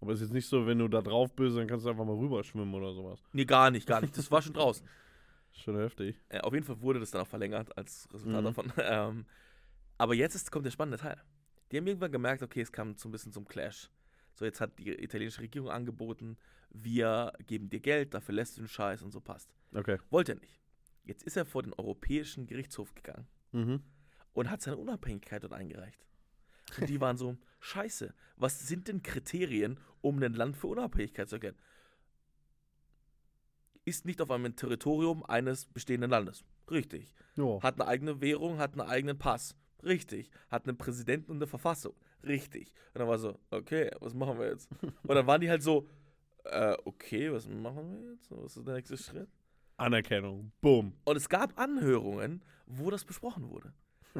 Aber es ist jetzt nicht so, wenn du da drauf bist, dann kannst du einfach mal rüberschwimmen oder sowas. Nee, gar nicht, gar nicht. Das war schon draußen. Schon heftig. Äh, auf jeden Fall wurde das dann auch verlängert als Resultat Mhm. davon. Ähm, aber jetzt ist, kommt der spannende Teil. Die haben irgendwann gemerkt, okay, es kam so ein bisschen zum Clash. So, jetzt hat die italienische Regierung angeboten, wir geben dir Geld, dafür lässt du den Scheiß und so passt. Okay. Wollte er nicht. Jetzt ist er vor den Europäischen Gerichtshof gegangen Mhm. und hat seine Unabhängigkeit dort eingereicht. Und die waren so, scheiße, was sind denn Kriterien, um ein Land für Unabhängigkeit zu erklären? Ist nicht auf einem Territorium eines bestehenden Landes. Richtig. Ja. Hat eine eigene Währung, hat einen eigenen Pass. Richtig. Hat einen Präsidenten und eine Verfassung. Richtig. Und dann war so, okay, was machen wir jetzt? Und dann waren die halt so, äh, okay, was machen wir jetzt? Was ist der nächste Schritt? Anerkennung. Bumm. Und es gab Anhörungen, wo das besprochen wurde.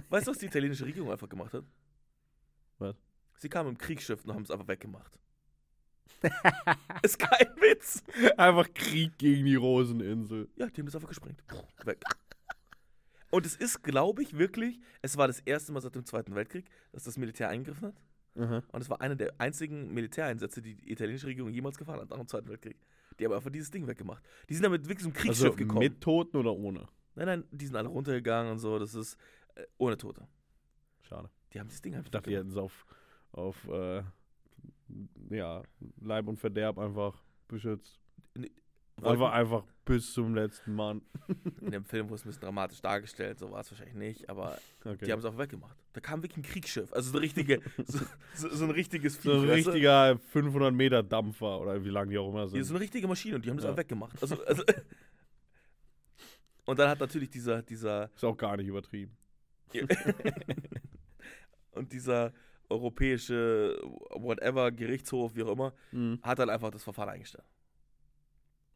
Weißt du, was die italienische Regierung einfach gemacht hat? Was? Sie kamen im Kriegsschiff und haben es einfach weggemacht. ist kein Witz. Einfach Krieg gegen die Roseninsel. Ja, die haben das einfach gesprengt. Weg. Und es ist, glaube ich, wirklich, es war das erste Mal seit dem Zweiten Weltkrieg, dass das Militär eingegriffen hat. Aha. Und es war einer der einzigen Militäreinsätze, die die italienische Regierung jemals gefahren hat nach dem Zweiten Weltkrieg. Die haben einfach dieses Ding weggemacht. Die sind damit wirklich zum Kriegsschiff Also gekommen. mit Toten oder ohne? Nein, nein, die sind alle runtergegangen und so. Das ist äh, ohne Tote. Schade. Die haben das Ding einfach Ich dachte, die hätten es auf, auf äh, ja, Leib und Verderb einfach beschützt. Wollten- Einfach, einfach bis zum letzten Mann. In dem Film wurde es ein bisschen dramatisch dargestellt, so war es wahrscheinlich nicht, aber Okay. die haben es auch weggemacht. Da kam wirklich ein Kriegsschiff, also so, richtige, so, so, so ein richtiges so ein Vieh, weißt du? richtiger 500 Meter Dampfer oder wie lang die auch immer sind. Ja, so eine richtige Maschine und die haben das Ja. auch weggemacht. Also, also und dann hat natürlich dieser, dieser Ist auch gar nicht übertrieben. und dieser europäische whatever Gerichtshof, wie auch immer, Mhm. hat dann einfach das Verfahren eingestellt.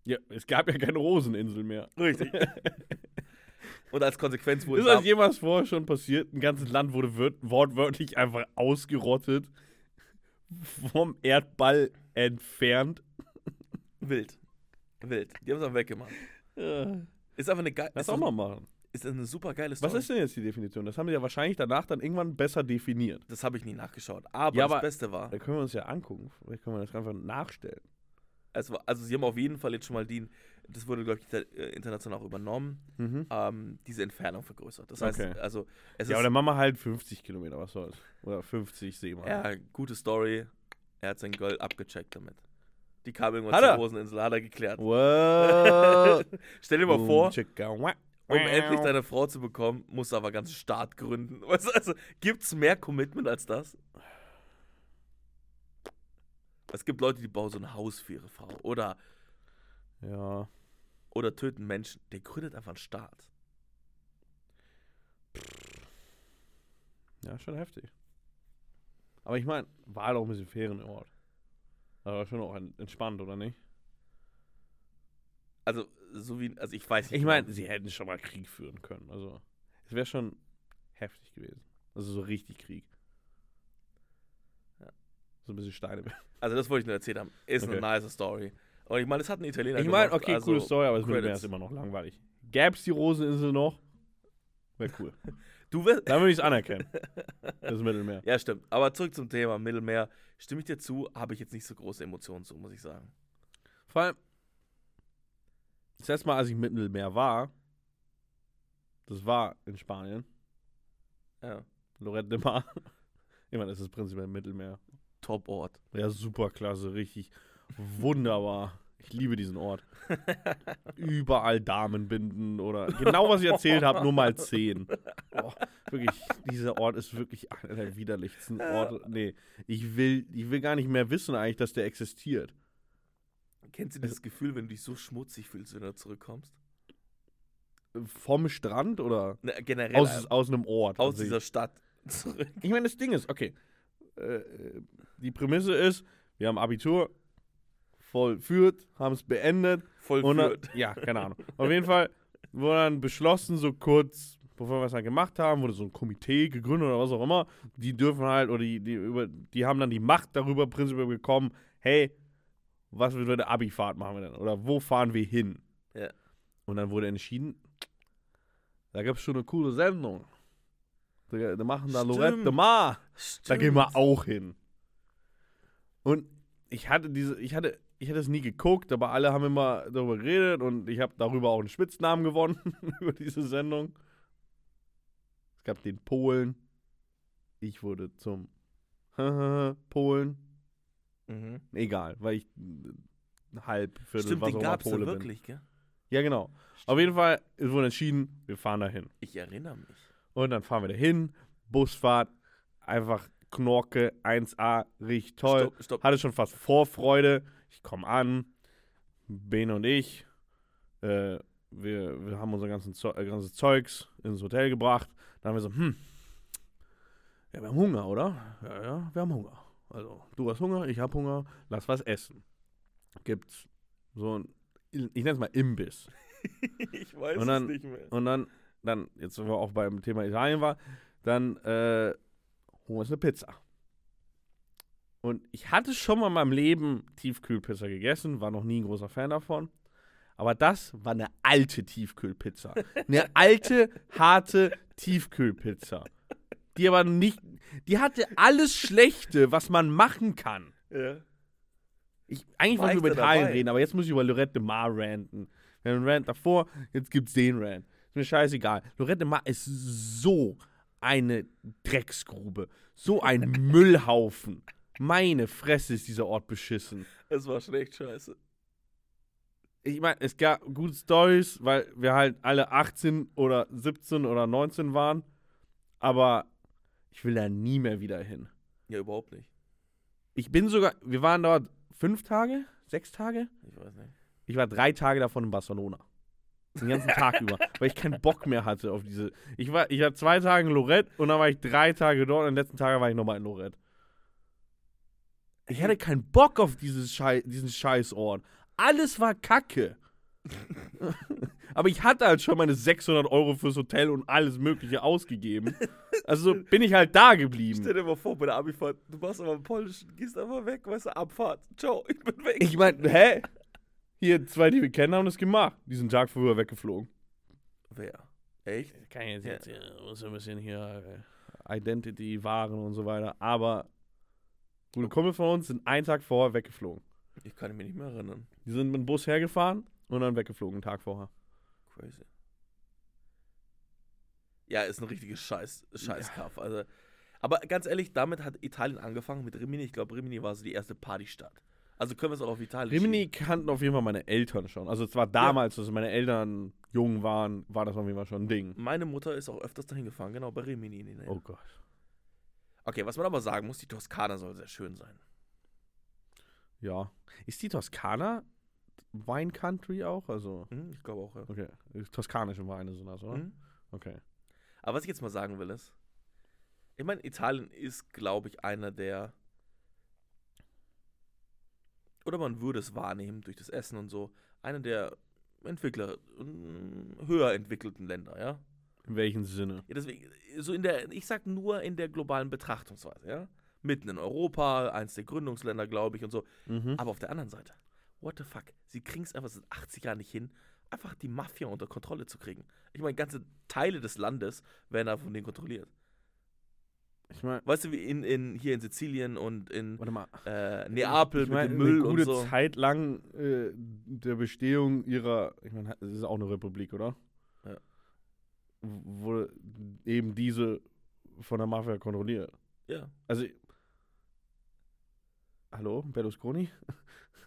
Ja, es gab ja keine Roseninsel mehr. Richtig. und als Konsequenz wurde Ist das jemals vorher schon passiert? Ein ganzes Land wurde wört wortwörtlich einfach ausgerottet, vom Erdball entfernt. wild. Wild. Die haben es auch weggemacht. Ja. Ist einfach eine geile. Lass auch mal machen. ist eine super geile Story. Was ist denn jetzt die Definition? Das haben sie ja wahrscheinlich danach dann irgendwann besser definiert. Das habe ich nie nachgeschaut. Aber Ja, das aber- Beste war, Da können wir uns ja angucken. Vielleicht können wir das einfach nachstellen. Es war, also sie haben auf jeden Fall jetzt schon mal die, das wurde, glaube ich, äh, international auch übernommen, Mhm. ähm, diese Entfernung vergrößert. Das heißt, Okay. also es Ja, dann machen wir halt 50 Kilometer, was soll's. Oder 50 Seemeilen. ja, gute Story. Er hat sein Gold abgecheckt damit. Die kam irgendwann zur? Roseninsel, hat er geklärt. Wow. Stell dir mal vor, um endlich deine Frau zu bekommen, musst du aber einen ganzen Staat gründen. Also, gibt es mehr Commitment als das? Es gibt Leute, die bauen so ein Haus für ihre Frau. Oder, Ja. oder töten Menschen. Der gründet einfach einen Staat. Ja, schon heftig. Aber ich meine, war halt auch ein bisschen fairen Ort. Aber schon auch en- entspannt, oder nicht? Also, so wie, also ich weiß nicht. Ich meine, genau. sie hätten schon mal Krieg führen können. Also, es wäre schon heftig gewesen. Also, so richtig Krieg. So ein bisschen Steine. also das wollte ich nur erzählt haben. Ist Okay. eine nice Story. Und ich meine, es hat ein Italiener Ich meine, okay, also coole Story, aber das Mittelmeer Credits. ist immer noch langweilig. Gäb's die Roseninsel noch? Wäre cool. Du wirst, Dann würde ich es anerkennen. Das Mittelmeer. Ja, stimmt. Aber zurück zum Thema Mittelmeer. Stimme ich dir zu, habe ich jetzt nicht so große Emotionen zu, muss ich sagen. Vor allem, das letzte Mal, als ich im Mittelmeer war, das war in Spanien, Ja. Lorette de Mar. Ich meine, das ist prinzipiell Mittelmeer. Top-Ort. Ja, super klasse, richtig wunderbar. Ich liebe diesen Ort. Überall Damenbinden oder genau was ich erzählt habe, nur mal zehn. Boah, wirklich, dieser Ort ist wirklich einer der widerlichsten Orte. Nee, ich will, ich will gar nicht mehr wissen eigentlich, dass der existiert. Kennst du dieses Gefühl, wenn du dich so schmutzig fühlst, wenn du da zurückkommst? vom Strand oder Ne, generell aus, aus einem Ort? aus dieser Stadt zurück. Ich meine, das Ding ist, okay, äh, die Prämisse ist, wir haben Abitur vollführt, haben es beendet Vollführt. ja, keine Ahnung. Auf jeden Fall wurde dann beschlossen, so kurz bevor wir es dann gemacht haben, wurde so ein Komitee gegründet oder was auch immer. Die dürfen halt, oder die, die, über, die haben dann die Macht darüber prinzipiell bekommen, hey, was für eine Abi-Fahrt machen wir denn? Oder wo fahren wir hin? Ja. Und dann wurde entschieden, da gab es schon eine coole Sendung. Da, da machen da Lorette de Stimmt. Mar. Da gehen wir Stimmt. auch hin. Und ich hatte diese, ich hatte, ich hatte es nie geguckt, aber alle haben immer darüber geredet und ich habe darüber auch einen Spitznamen gewonnen über diese Sendung. Es gab den Polen. Ich wurde zum Polen. Mhm. Egal, weil ich halb Stimmt, was den immer gab's da Pole bin. wirklich, gell? Ja, genau. Auf jeden Fall es wurde entschieden, wir fahren dahin. Ich erinnere mich. Und dann fahren wir dahin. Busfahrt, einfach Knorke, 1A, richtig toll. Stopp, stopp. Hatte schon fast Vorfreude. Ich komme an, Bene und ich, äh, wir, wir haben unser ganzen Zeu äh, ganzes Zeugs ins Hotel gebracht. Dann haben wir so, hm, ja, wir haben Hunger, oder? Ja, ja, wir haben Hunger. Also, du hast Hunger, ich habe Hunger, lass was essen. Gibt's so ein, ich nenne es mal Imbiss. ich weiß dann- es nicht mehr. Und dann, dann, jetzt wenn wir auch beim Thema Italien war, dann äh, holen wir uns eine Pizza. Und ich hatte schon mal in meinem Leben Tiefkühlpizza gegessen, war noch nie ein großer Fan davon. Aber das war eine alte Tiefkühlpizza. Eine alte, harte Tiefkühlpizza. Die aber nicht, die hatte alles Schlechte, was man machen kann. Ja. Ich, eigentlich wollte ich über Italien dabei? reden, aber jetzt muss ich über Lorette de Mar ranten. Wir haben einen Rant davor, jetzt gibt's den Rant. Mir scheißegal. Lorette Mar ist so eine Drecksgrube. So ein Müllhaufen. Meine Fresse ist dieser Ort beschissen. Es war schlecht scheiße. Ich meine, es gab gute Stories, weil wir halt alle 18 oder 17 oder 19 waren. Aber ich will da nie mehr wieder hin. Ja, überhaupt nicht. Ich bin sogar, wir waren dort fünf Tage, sechs Tage. Ich weiß nicht. Ich war drei Tage davon in Barcelona. Den ganzen Tag über. Weil ich keinen Bock mehr hatte auf diese. Ich war, ich war zwei Tage in Lorette und dann war ich drei Tage dort und den letzten Tag war ich nochmal in Lorette. Ich hatte keinen Bock auf dieses Schei diesen Scheißort. Alles war Kacke. Aber ich hatte halt schon meine 600 Euro fürs Hotel und alles Mögliche ausgegeben. Also bin ich halt da geblieben. Stell dir mal vor, bei der Abifahrt, du machst aber Polnisch, gehst einfach weg, weißt du, Abfahrt. Ciao, ich bin weg. Ich meine, hä? Hier, zwei, die wir kennen, haben das gemacht. Diesen Tag vorher weggeflogen. Wer? Echt? Kann ich jetzt, Ja. jetzt hier, muss ein bisschen hier äh, Identity wahren und so weiter. Aber gute Kumpel von uns sind einen Tag vorher weggeflogen. Ich kann mich nicht mehr erinnern. Die sind mit dem Bus hergefahren und dann weggeflogen, einen Tag vorher. Crazy. Ja, ist ein richtiges Scheiß, Scheißkaff. Also, aber ganz ehrlich, damit hat Italien angefangen mit Rimini. Ich glaube, Rimini war so die erste Partystadt. Also können wir es auch auf Italien Rimini schieben. kannten auf jeden Fall meine Eltern schon. Also zwar damals, als meine Eltern jung waren, war das auf jeden Fall schon ein Ding. Meine Mutter ist auch öfters dahin gefahren, genau, bei Rimini in Nähe. Oh Gott. Okay, was man aber sagen muss, die Toskana soll sehr schön sein. Ja. Ist die Toskana Wine Country auch? Also, Hm, ich glaube auch, ja. okay. Toskanische Weine sind das, oder? Hm? Okay. Aber was ich jetzt mal sagen will, ist, ich meine, Italien ist, glaube ich, einer der, oder man würde es wahrnehmen durch das Essen und so, einer der Entwickler, höher entwickelten Länder, ja. In welchem Sinne? ja deswegen, so in der, ich sag nur in der globalen Betrachtungsweise, ja. Mitten in Europa, eins der Gründungsländer, glaube ich, und so. Mhm. Aber auf der anderen Seite, what the fuck, sie kriegen es einfach seit 80 Jahren nicht hin, einfach die Mafia unter Kontrolle zu kriegen. Ich meine, ganze Teile des Landes werden da von denen kontrolliert. Ich meine, Weißt du, wie in, in, hier in Sizilien und in äh, Neapel ich mein, mit dem Müll eine gute und so. Zeit lang äh, der Bestehung ihrer, ich meine, es ist auch eine Republik, oder? Ja. W- Wurde eben diese von der Mafia kontrolliert. Ja. Also, hallo, Berlusconi?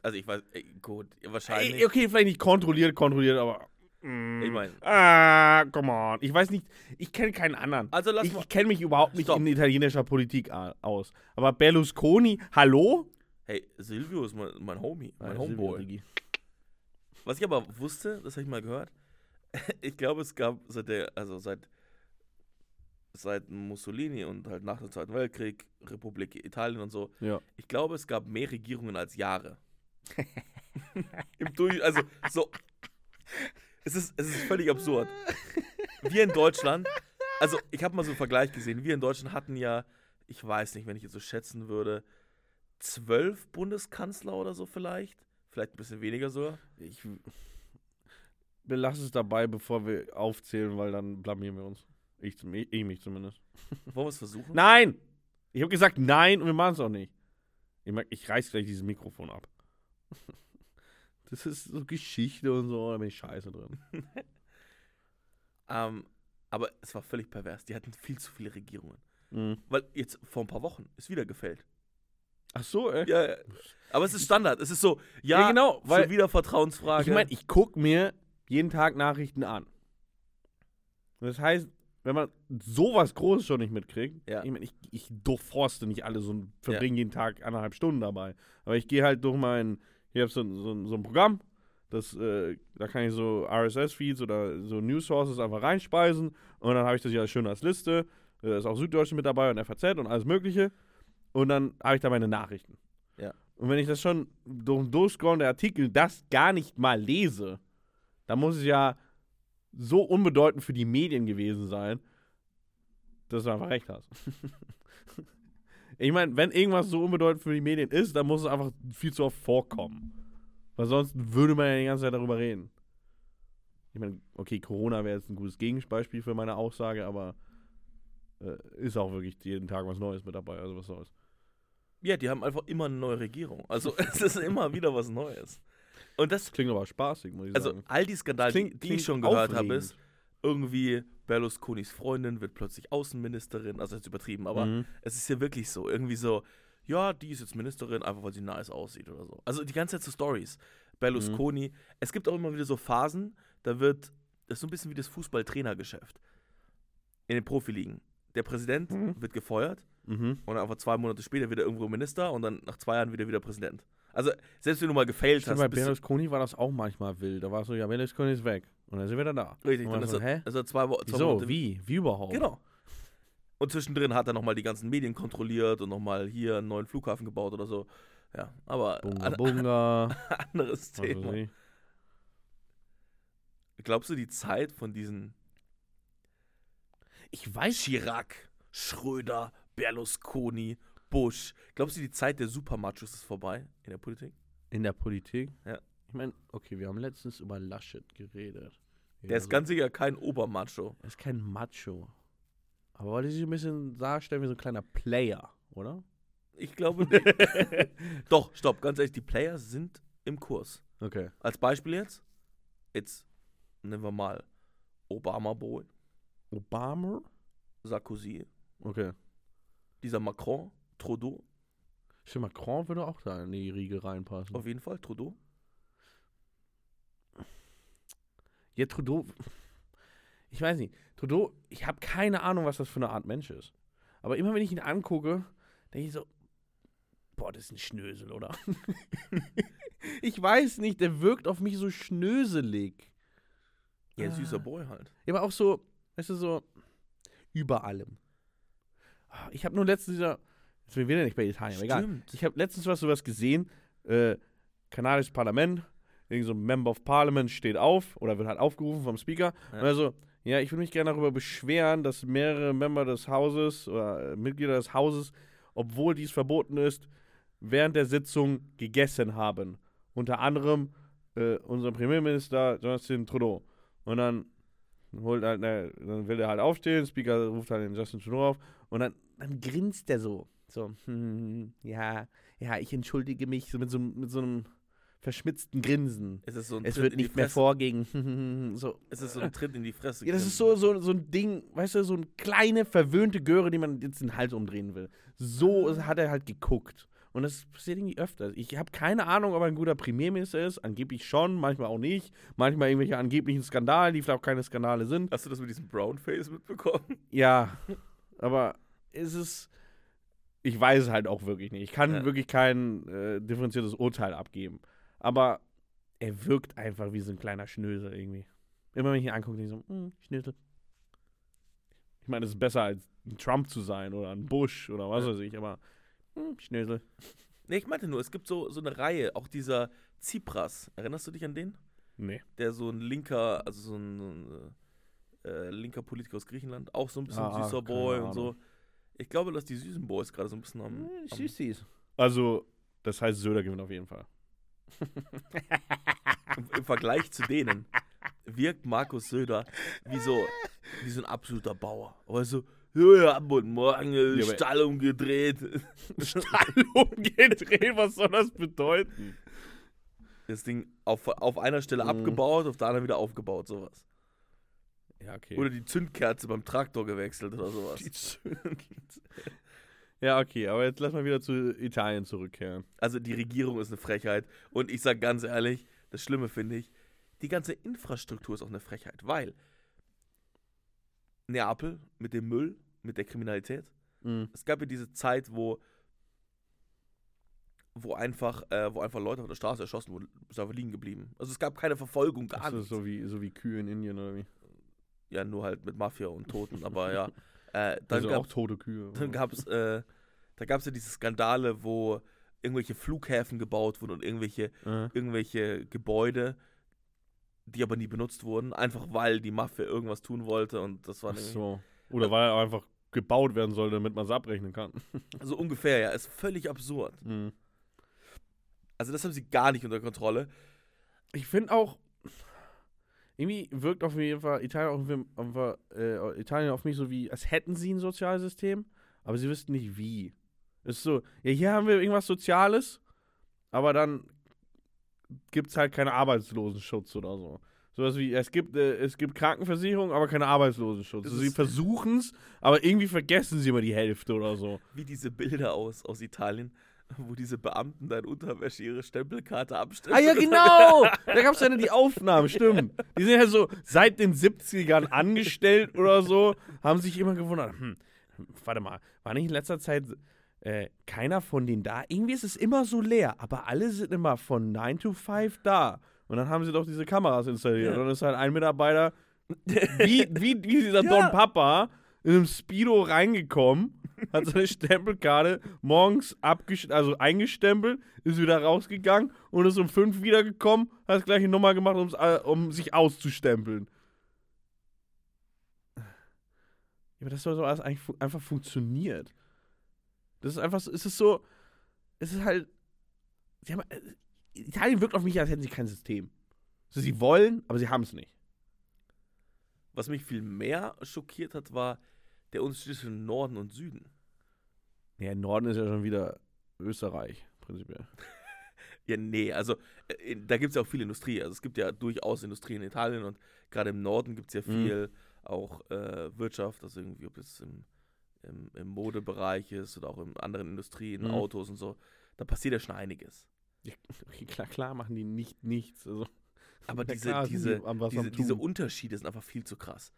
Also ich weiß, ey, gut, wahrscheinlich. Ey, okay, vielleicht nicht kontrolliert, kontrolliert, aber. Mm, Ich meine, Ah, come on. Ich weiß nicht, ich kenne keinen anderen. also lass Ich, mal. ich kenne mich überhaupt nicht Stopp. in italienischer Politik aus. Aber Berlusconi, hallo? Hey, Silvio ist mein, mein Homie, mein Ah, Homeboy. Was ich aber wusste, das habe ich mal gehört, Ich glaube, es gab seit der, also seit, seit Mussolini und halt nach dem Zweiten Weltkrieg, Republik Italien und so, Ja. ich glaube, es gab mehr Regierungen als Jahre. Im Durch, also so. Es ist, es ist völlig absurd. Wir in Deutschland, also ich habe mal so einen Vergleich gesehen, wir in Deutschland hatten ja, ich weiß nicht, wenn ich jetzt so schätzen würde, zwölf Bundeskanzler oder so vielleicht. Vielleicht ein bisschen weniger sogar. Ich belasse es dabei, bevor wir aufzählen, weil dann blamieren wir uns. Ich, ich, ich mich zumindest. Wollen wir es versuchen? Nein! Ich habe gesagt nein und wir machen es auch nicht. Ich, ich reiß gleich dieses Mikrofon ab. Das ist so Geschichte und so, da bin ich scheiße drin. Ähm, aber es war völlig pervers. Die hatten viel zu viele Regierungen. Mhm. Weil jetzt vor ein paar Wochen ist wieder gefällt. Ach so, ey. Ja, ja. aber es ist Standard. Es ist so, ja, Ja, genau, weil- wieder Vertrauensfrage. Ich meine, ich gucke mir jeden Tag Nachrichten an. Das heißt, wenn man sowas Großes schon nicht mitkriegt, Ja. ich meine, ich, ich durchforste nicht alle so und verbringe jeden Tag anderthalb Stunden dabei. Aber ich gehe halt durch mein, ich habe so, so, so ein Programm, das, äh, da kann ich so RSS-Feeds oder so News Sources einfach reinspeisen und dann habe ich das ja schön als Liste. Da ist auch Süddeutsche mit dabei und FAZ und alles Mögliche. Und dann habe ich da meine Nachrichten. Ja. Und wenn ich das schon durch Durchscrollen der Artikel das gar nicht mal lese, dann muss es ja so unbedeutend für die Medien gewesen sein, dass du einfach recht hast. ich meine, wenn irgendwas so unbedeutend für die Medien ist, dann muss es einfach viel zu oft vorkommen. Weil sonst würde man ja die ganze Zeit darüber reden. Ich meine, okay, Corona wäre jetzt ein gutes Gegenbeispiel für meine Aussage, aber äh, ist auch wirklich jeden Tag was Neues mit dabei, also was soll's. ja, die haben einfach immer eine neue Regierung. Also es ist immer wieder was Neues. Und das, Klingt aber spaßig, muss ich also sagen. all die Skandale, Klingt- die, die klingt ich schon gehört habe, ist, irgendwie Berlusconis Freundin wird plötzlich Außenministerin. Also jetzt übertrieben, aber Mhm. es ist ja wirklich so. Irgendwie so, ja, die ist jetzt Ministerin, einfach weil sie nice aussieht oder so. Also die ganze Zeit so Stories. Berlusconi. Es gibt auch immer wieder so Phasen, da wird, das ist so ein bisschen wie das Fußballtrainergeschäft. In den Profiligen. Der Präsident Mhm. wird gefeuert Mhm. und dann einfach zwei Monate später wieder irgendwo Minister und dann nach zwei Jahren wieder wieder Präsident. Also selbst wenn du mal gefailt Stimmt, hast, bei Berlusconi war das auch manchmal wild. Da war es so, ja, Berlusconi ist weg. Und dann ist er wieder da. richtig, dann ist so, er, ist er zwei, zwei Wieso? Monate. Wie? Wie überhaupt? Genau. Und zwischendrin hat er nochmal die ganzen Medien kontrolliert und nochmal hier einen neuen Flughafen gebaut oder so. Ja, aber Bunga, an, bunga. anderes Thema. ich. Glaubst du, die Zeit von diesen Ich weiß Chirac, Schröder, Berlusconi, Bush, glaubst du, die Zeit der Supermachos ist vorbei in der Politik? In der Politik? Ja. Ich meine, okay, wir haben letztens über Laschet geredet. Der ist ganz sicher kein Obermacho. Er ist kein Macho. Aber wollte sich ein bisschen darstellen wie so ein kleiner Player, oder? Ich glaube nicht. Doch, stopp, ganz ehrlich, die Player sind im Kurs. Okay. Als Beispiel jetzt, jetzt nehmen wir mal Obama Boy, Obama? Sarkozy, Okay. dieser Macron, Trudeau, Stimmt, Macron würde auch da in die Riege reinpassen. auf jeden Fall, Trudeau. Ja, Trudeau. Ich weiß nicht. Trudeau, ich habe keine Ahnung, was das für eine Art Mensch ist. Aber immer wenn ich ihn angucke, denke ich so, boah, das ist ein Schnösel, oder? ich weiß nicht, der wirkt auf mich so schnöselig. Ja, Ah. süßer Boy halt. Ja, aber auch so, weißt du, so über allem. Ah, Ich habe nur letztens wieder, jetzt bin ich wieder nicht bei Italien, aber egal. Stimmt. Ich habe letztens was sowas gesehen, äh, kanadisches Parlament, irgend so ein Member of Parliament steht auf oder wird halt aufgerufen vom Speaker. Ja. Und also, ja, ich würde mich gerne darüber beschweren, dass mehrere Member des Hauses oder Mitglieder des Hauses, obwohl dies verboten ist, während der Sitzung gegessen haben. Unter anderem äh, unser Premierminister Justin Trudeau. Und dann holt halt, ne, dann will er halt aufstehen, Speaker ruft halt den Justin Trudeau auf und dann, dann grinst er so. So, hm, ja, ja, ich entschuldige mich, so mit so, mit so einem verschmitzten Grinsen. Es so Es wird nicht mehr vorgehen. so. Es ist so ein Tritt in die Fresse. Ja, das ist so, so, so ein Ding, weißt du, so eine kleine, verwöhnte Göre, die man jetzt den Hals umdrehen will. So hat er halt geguckt. Und das passiert irgendwie öfter. Ich habe keine Ahnung, ob er ein guter Premierminister ist. Angeblich schon, manchmal auch nicht. Manchmal irgendwelche angeblichen Skandale, die vielleicht auch keine Skandale sind. Hast du das mit diesem Brownface mitbekommen? Ja, aber es ist. Ich weiß es halt auch wirklich nicht. Ich kann Ja. wirklich kein äh, differenziertes Urteil abgeben. Aber er wirkt einfach wie so ein kleiner Schnösel irgendwie. Immer wenn ich ihn angucke, denke ich so, hm, Schnitzel. Ich meine, es ist besser als ein Trump zu sein oder ein Bush oder was weiß ich, aber hm, Schnitzel. Nee, ich meinte nur, es gibt so, so eine Reihe, auch dieser Tsipras. Erinnerst du dich an den? Nee. Der so ein linker, also so ein, ein äh, linker Politiker aus Griechenland, auch so ein bisschen Ah, süßer Boy und so. Ich glaube, dass die süßen Boys gerade so ein bisschen am. Hm, am Süßis. Also, das heißt, Söder gewinnt auf jeden Fall. Im, Im Vergleich zu denen wirkt Markus Söder wie so, wie so ein absoluter Bauer. Aber so, ja, guten Morgen, Ja, Stall umgedreht. Stall umgedreht, was soll das bedeuten? Das Ding auf, auf einer Stelle Mhm. abgebaut, auf der anderen wieder aufgebaut, sowas. Ja, okay. Oder die Zündkerze beim Traktor gewechselt oder sowas. Die Zünd- ja, okay, aber jetzt lass mal wieder zu Italien zurückkehren. Also die Regierung ist eine Frechheit. Und ich sag ganz ehrlich, das Schlimme finde ich, die ganze Infrastruktur ist auch eine Frechheit, weil Neapel mit dem Müll, mit der Kriminalität, Mhm. es gab ja diese Zeit, wo wo einfach, äh, wo einfach Leute auf der Straße erschossen wurden, ist einfach liegen geblieben. Also es gab keine Verfolgung, gar nichts. so wie, so wie Kühe in Indien oder wie? Ja, nur halt mit Mafia und Toten, aber ja. Äh, dann also gab auch tote Kühe. Dann gab es, äh, da gab es ja diese Skandale, wo irgendwelche Flughäfen gebaut wurden und irgendwelche, äh. irgendwelche Gebäude, die aber nie benutzt wurden, einfach weil die Mafia irgendwas tun wollte und das war Ach so. Oder weil er einfach gebaut werden soll, damit man es abrechnen kann. so ungefähr, ja, ist völlig absurd. Mhm. Also das haben sie gar nicht unter Kontrolle. Ich finde auch, irgendwie wirkt auf jeden Fall Italien auf, auf, äh, Italien auf mich so wie, als hätten sie ein Sozialsystem, aber sie wüssten nicht wie. Es ist so, ja, hier haben wir irgendwas Soziales, aber dann gibt es halt keinen Arbeitslosenschutz oder so. Sowas wie, es gibt, äh, es gibt Krankenversicherung, aber keinen Arbeitslosenschutz. Also sie versuchen es, aber irgendwie vergessen sie immer die Hälfte oder so. Wie diese Bilder aus, aus Italien, wo diese Beamten da in Unterwäsche ihre Stempelkarte abstellen. Ah ja, genau! Da gab es ja die Aufnahmen, stimmt. Die sind ja so seit den 70ern angestellt oder so, haben sich immer gewundert, hm, warte mal, war nicht in letzter Zeit äh, keiner von denen da? Irgendwie ist es immer so leer, aber alle sind immer von 9 to 5 da. Und dann haben sie doch diese Kameras installiert. Ja. Und dann ist halt ein Mitarbeiter, wie, wie, wie dieser Ja. Don Papa, in einem Speedo reingekommen, hat seine Stempelkarte morgens also eingestempelt, ist wieder rausgegangen und ist um fünf wiedergekommen, hat das gleiche Nummer gemacht, äh, um sich auszustempeln. Ja, aber das soll so alles eigentlich einfach funktioniert. Das ist einfach so, es ist so, es ist halt, haben, äh, Italien wirkt auf mich, als hätten sie kein System. Also sie wollen, aber sie haben es nicht. Was mich viel mehr schockiert hat, war der Unterschied zwischen Norden und Süden. Ja, Norden ist ja schon wieder Österreich, prinzipiell. Ja, nee, also äh, da gibt es ja auch viel Industrie. Also es gibt ja durchaus Industrie in Italien und gerade im Norden gibt es ja Mhm. viel auch äh, Wirtschaft, also irgendwie, ob es im, im, im Modebereich ist oder auch in anderen Industrien, Mhm. Autos und so. Da passiert ja schon einiges. Ja, klar, klar machen die nicht nichts. Also, Aber ja, diese, diese, die diese, diese. Unterschiede sind einfach viel zu krass.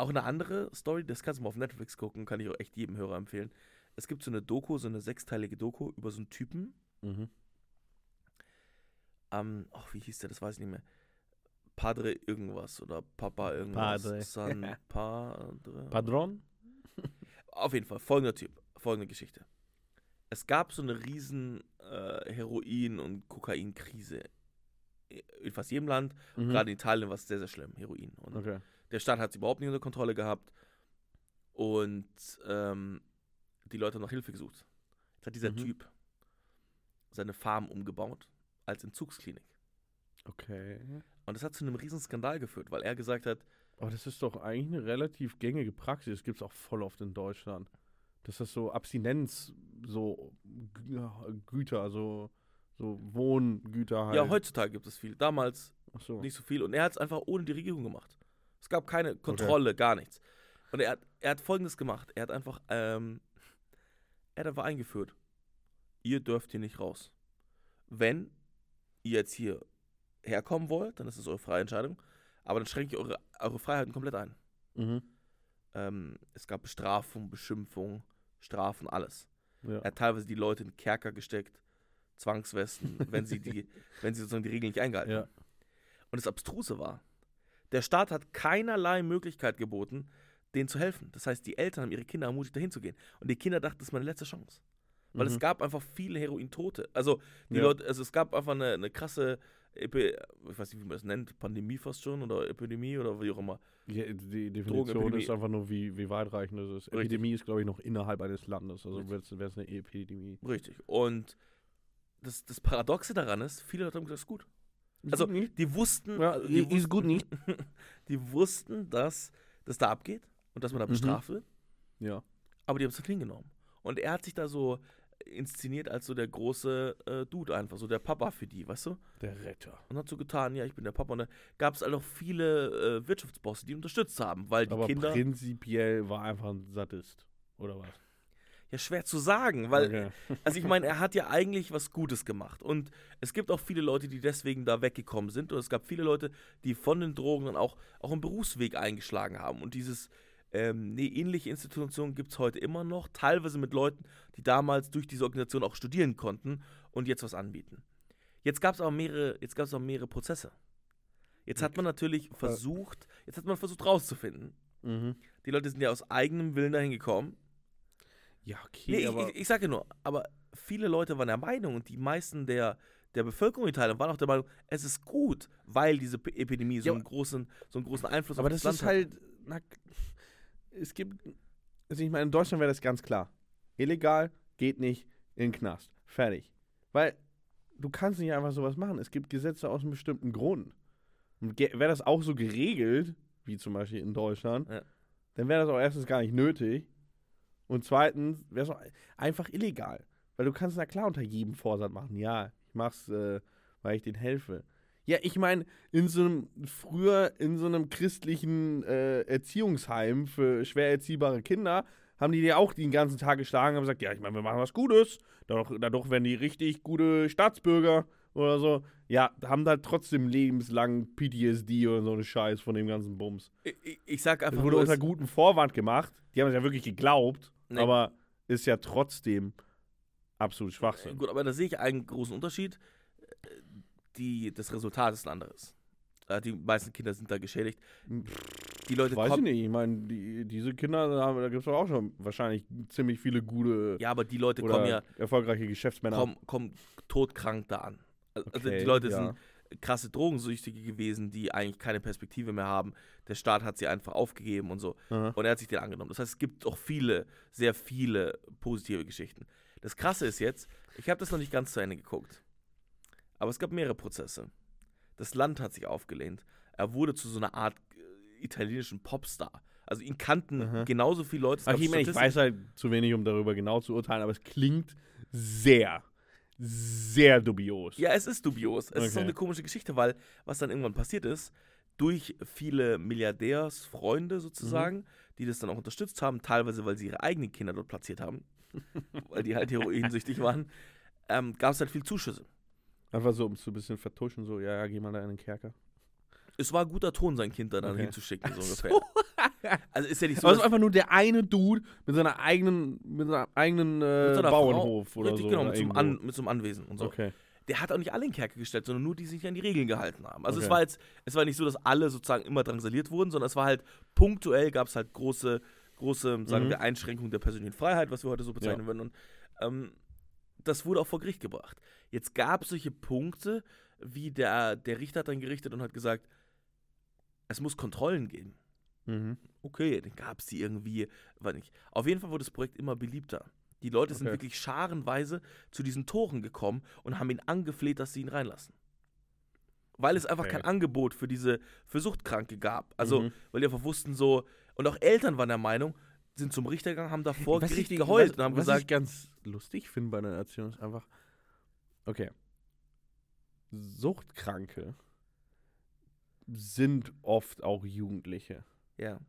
Auch eine andere Story, das kannst du mal auf Netflix gucken, kann ich auch echt jedem Hörer empfehlen. Es gibt so eine Doku, so eine sechsteilige Doku über so einen Typen, Mhm. ähm, ach, wie hieß der, das weiß ich nicht mehr. Padre irgendwas oder Papa irgendwas. Padre. San Padre. Padron? Auf jeden Fall, folgender Typ, folgende Geschichte. Es gab so eine riesen äh, Heroin- und Kokainkrise in fast jedem Land. Mhm. Gerade in Italien war es sehr, sehr schlimm, Heroin. Und Okay. Der Staat hat es überhaupt nicht unter Kontrolle gehabt. Und ähm, die Leute haben nach Hilfe gesucht. Jetzt hat dieser Mhm. Typ seine Farm umgebaut als Entzugsklinik. Okay. Und das hat zu einem riesen Skandal geführt, weil er gesagt hat, Aber das ist doch eigentlich eine relativ gängige Praxis. Das gibt es auch voll oft in Deutschland. Dass das so Abstinenz, so Gü- Güter, also so Wohngüter halt. ja, heutzutage gibt es viel. Damals so. nicht so viel. Und er hat es einfach ohne die Regierung gemacht. Es gab keine Kontrolle, gar nichts. Und er hat, er hat folgendes gemacht. Er hat einfach, ähm, er hat einfach eingeführt. Ihr dürft hier nicht raus. Wenn ihr jetzt hier herkommen wollt, dann ist es eure freie Entscheidung. Aber dann schränkt ihr eure, eure Freiheiten komplett ein. Mhm. Ähm, es gab Bestrafung, Beschimpfung, Strafen, alles. Ja. Er hat teilweise die Leute in Kerker gesteckt, Zwangswesten, wenn sie die, wenn sie sozusagen die Regeln nicht eingehalten Ja. haben. Und das Abstruse war, Der Staat hat keinerlei Möglichkeit geboten, denen zu helfen. Das heißt, die Eltern haben ihre Kinder ermutigt, dahin zu gehen. Und die Kinder dachten, das ist meine letzte Chance. Weil es Mhm. gab einfach viele Herointote. Also, die Ja. Leute, also es gab einfach eine, eine krasse, Epi ich weiß nicht, wie man das nennt, Pandemie fast schon oder Epidemie oder wie auch immer. Ja, die Definition ist einfach nur, wie, wie weitreichend das ist. Richtig. Epidemie ist, glaube ich, noch innerhalb eines Landes. Also Richtig. wäre es eine Epidemie. Richtig. Und das, das Paradoxe daran ist, viele Leute haben gesagt, das ist gut. Also. Die wussten, Ja, also die, ist gut nicht. die wussten, dass das da abgeht und dass man da Mhm. bestraft wird, Ja. aber die haben es nicht hingenommen. Und er hat sich da so inszeniert als so der große äh, Dude einfach, so der Papa für die, weißt du? Der Retter. Und hat so getan, ja, ich bin der Papa. Und da gab es halt auch viele äh, Wirtschaftsbosse, die ihn unterstützt haben, weil die Aber Kinder. prinzipiell war einfach ein Sadist. Oder was? Ja, schwer zu sagen, weil, Okay. also ich meine, er hat ja eigentlich was Gutes gemacht. Und es gibt auch viele Leute, die deswegen da weggekommen sind. Und es gab viele Leute, die von den Drogen dann auch, auch einen Berufsweg eingeschlagen haben. Und dieses, ähm, nee, ähnliche Institutionen gibt es heute immer noch, teilweise mit Leuten, die damals durch diese Organisation auch studieren konnten und jetzt was anbieten. Jetzt gab es aber mehrere, jetzt gab es auch mehrere Prozesse. Jetzt hat man natürlich versucht, jetzt hat man versucht rauszufinden. Mhm. Die Leute sind ja aus eigenem Willen dahin gekommen. Ja, okay, Nee, aber ich, ich, ich sage nur, aber viele Leute waren der Meinung und die meisten der, der Bevölkerung in Thailand waren auch der Meinung, es ist gut, weil diese Epidemie so, Ja, einen, großen, so einen großen Einfluss Aber auf das das ist halt, na, es gibt, also ich meine, in Deutschland wäre das ganz klar. Illegal, geht nicht, in den Knast. Fertig. Weil du kannst nicht einfach sowas machen. Es gibt Gesetze aus einem bestimmten Grund. Und wäre das auch so geregelt, wie zum Beispiel in Deutschland, Ja. dann wäre das auch erstens gar nicht nötig. Und zweitens wäre es auch einfach illegal. Weil du kannst na klar unter jedem Vorsatz machen. Ja, ich mach's, äh, weil ich denen helfe. Ja, ich meine, in so einem, früher in so einem christlichen äh, Erziehungsheim für schwer erziehbare Kinder, haben die dir auch den ganzen Tag geschlagen und gesagt, ja, ich meine, wir machen was Gutes. Dadurch, dadurch werden die richtig gute Staatsbürger oder so. Ja, haben da trotzdem lebenslang PTSD oder so eine Scheiß von dem ganzen Bums. Ich, ich, sag Das einfach wurde nur, unter es, gutem Vorwand gemacht. Die haben es ja wirklich geglaubt, Nee. aber ist ja trotzdem absolut Schwachsinn. gut, aber da sehe ich einen großen Unterschied. Die, das Resultat ist ein anderes. Äh, Die meisten Kinder sind da geschädigt. Die Leute Weiß ich nicht. Ich meine, die, diese Kinder, da, haben- da gibt es auch schon wahrscheinlich ziemlich viele gute Ja, aber die Leute kommen ja erfolgreiche Geschäftsmänner. kommen, kommen todkrank da an. Also Okay, die Leute ja. sind krasse Drogensüchtige gewesen, die eigentlich keine Perspektive mehr haben. Der Staat hat sie einfach aufgegeben und so. Aha. Und er hat sich den angenommen. Das heißt, es gibt auch viele, sehr viele positive Geschichten. Das Krasse ist jetzt, ich habe das noch nicht ganz zu Ende geguckt. Aber es gab mehrere Prozesse. Das Land hat sich aufgelehnt. Er wurde zu so einer Art äh, italienischen Popstar. Also ihn kannten Aha. genauso viele Leute. Ich, meine, ich weiß halt zu wenig, um darüber genau zu urteilen, aber es klingt sehr, sehr dubios. Ja, es ist dubios. Es ist so Okay. eine komische Geschichte, weil was dann irgendwann passiert ist, durch viele Milliardärsfreunde sozusagen, Mhm. die das dann auch unterstützt haben, teilweise weil sie ihre eigenen Kinder dort platziert haben, weil die halt heroinsüchtig waren, ähm, gab es halt viel Zuschüsse. Einfach so, um es so ein bisschen vertuschen, so, ja, ja, geh mal da in den Kerker. Es war guter Ton, sein Kind da dann Okay. hinzuschicken, so ungefähr. so. Also ist ja nicht so, es ist einfach nur der eine Dude mit seiner eigenen, mit seiner eigenen äh, mit so einer Bauernhof Frau, oder richtig, so. genau, mit so, einem. An, mit so einem Anwesen und so. Okay. Der hat auch nicht alle in Kerker gestellt, sondern nur die, die sich an die Regeln gehalten haben. Also es Okay. war jetzt, es war nicht so, dass alle sozusagen immer drangsaliert wurden, sondern es war halt punktuell gab es halt große, große, sagen Mhm. wir, Einschränkungen der persönlichen Freiheit, was wir heute so bezeichnen Ja. würden. Und ähm, das wurde auch vor Gericht gebracht. Jetzt gab es solche Punkte, wie der, der Richter hat dann gerichtet und hat gesagt, es muss Kontrollen geben. Mhm. Okay, dann gab es die irgendwie, war nicht. Auf jeden Fall wurde das Projekt immer beliebter. Die Leute sind Okay. wirklich scharenweise zu diesen Toren gekommen und haben ihn angefleht, dass sie ihn reinlassen. Weil es einfach Okay. kein Angebot für diese für Suchtkranke gab. Also, Mhm. weil die einfach wussten so, und auch Eltern waren der Meinung, sind zum Richter gegangen, haben da vor Was ich Gericht die- geheult was, und haben was ich gesagt, ganz lustig finde bei einer Erziehung ist einfach, okay, Suchtkranke sind oft auch Jugendliche, ja,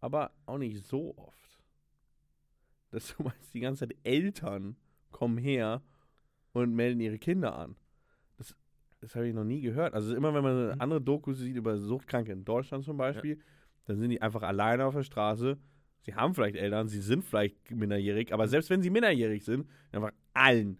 aber auch nicht so oft. Das du meinst, die ganze Zeit Eltern kommen her und melden ihre Kinder an. Das, das habe ich noch nie gehört. Also immer wenn man eine Mhm. andere Doku sieht über Suchtkranke in Deutschland zum Beispiel, dann sind die einfach alleine auf der Straße. Sie haben vielleicht Eltern, sie sind vielleicht minderjährig, aber selbst wenn sie minderjährig sind, einfach allen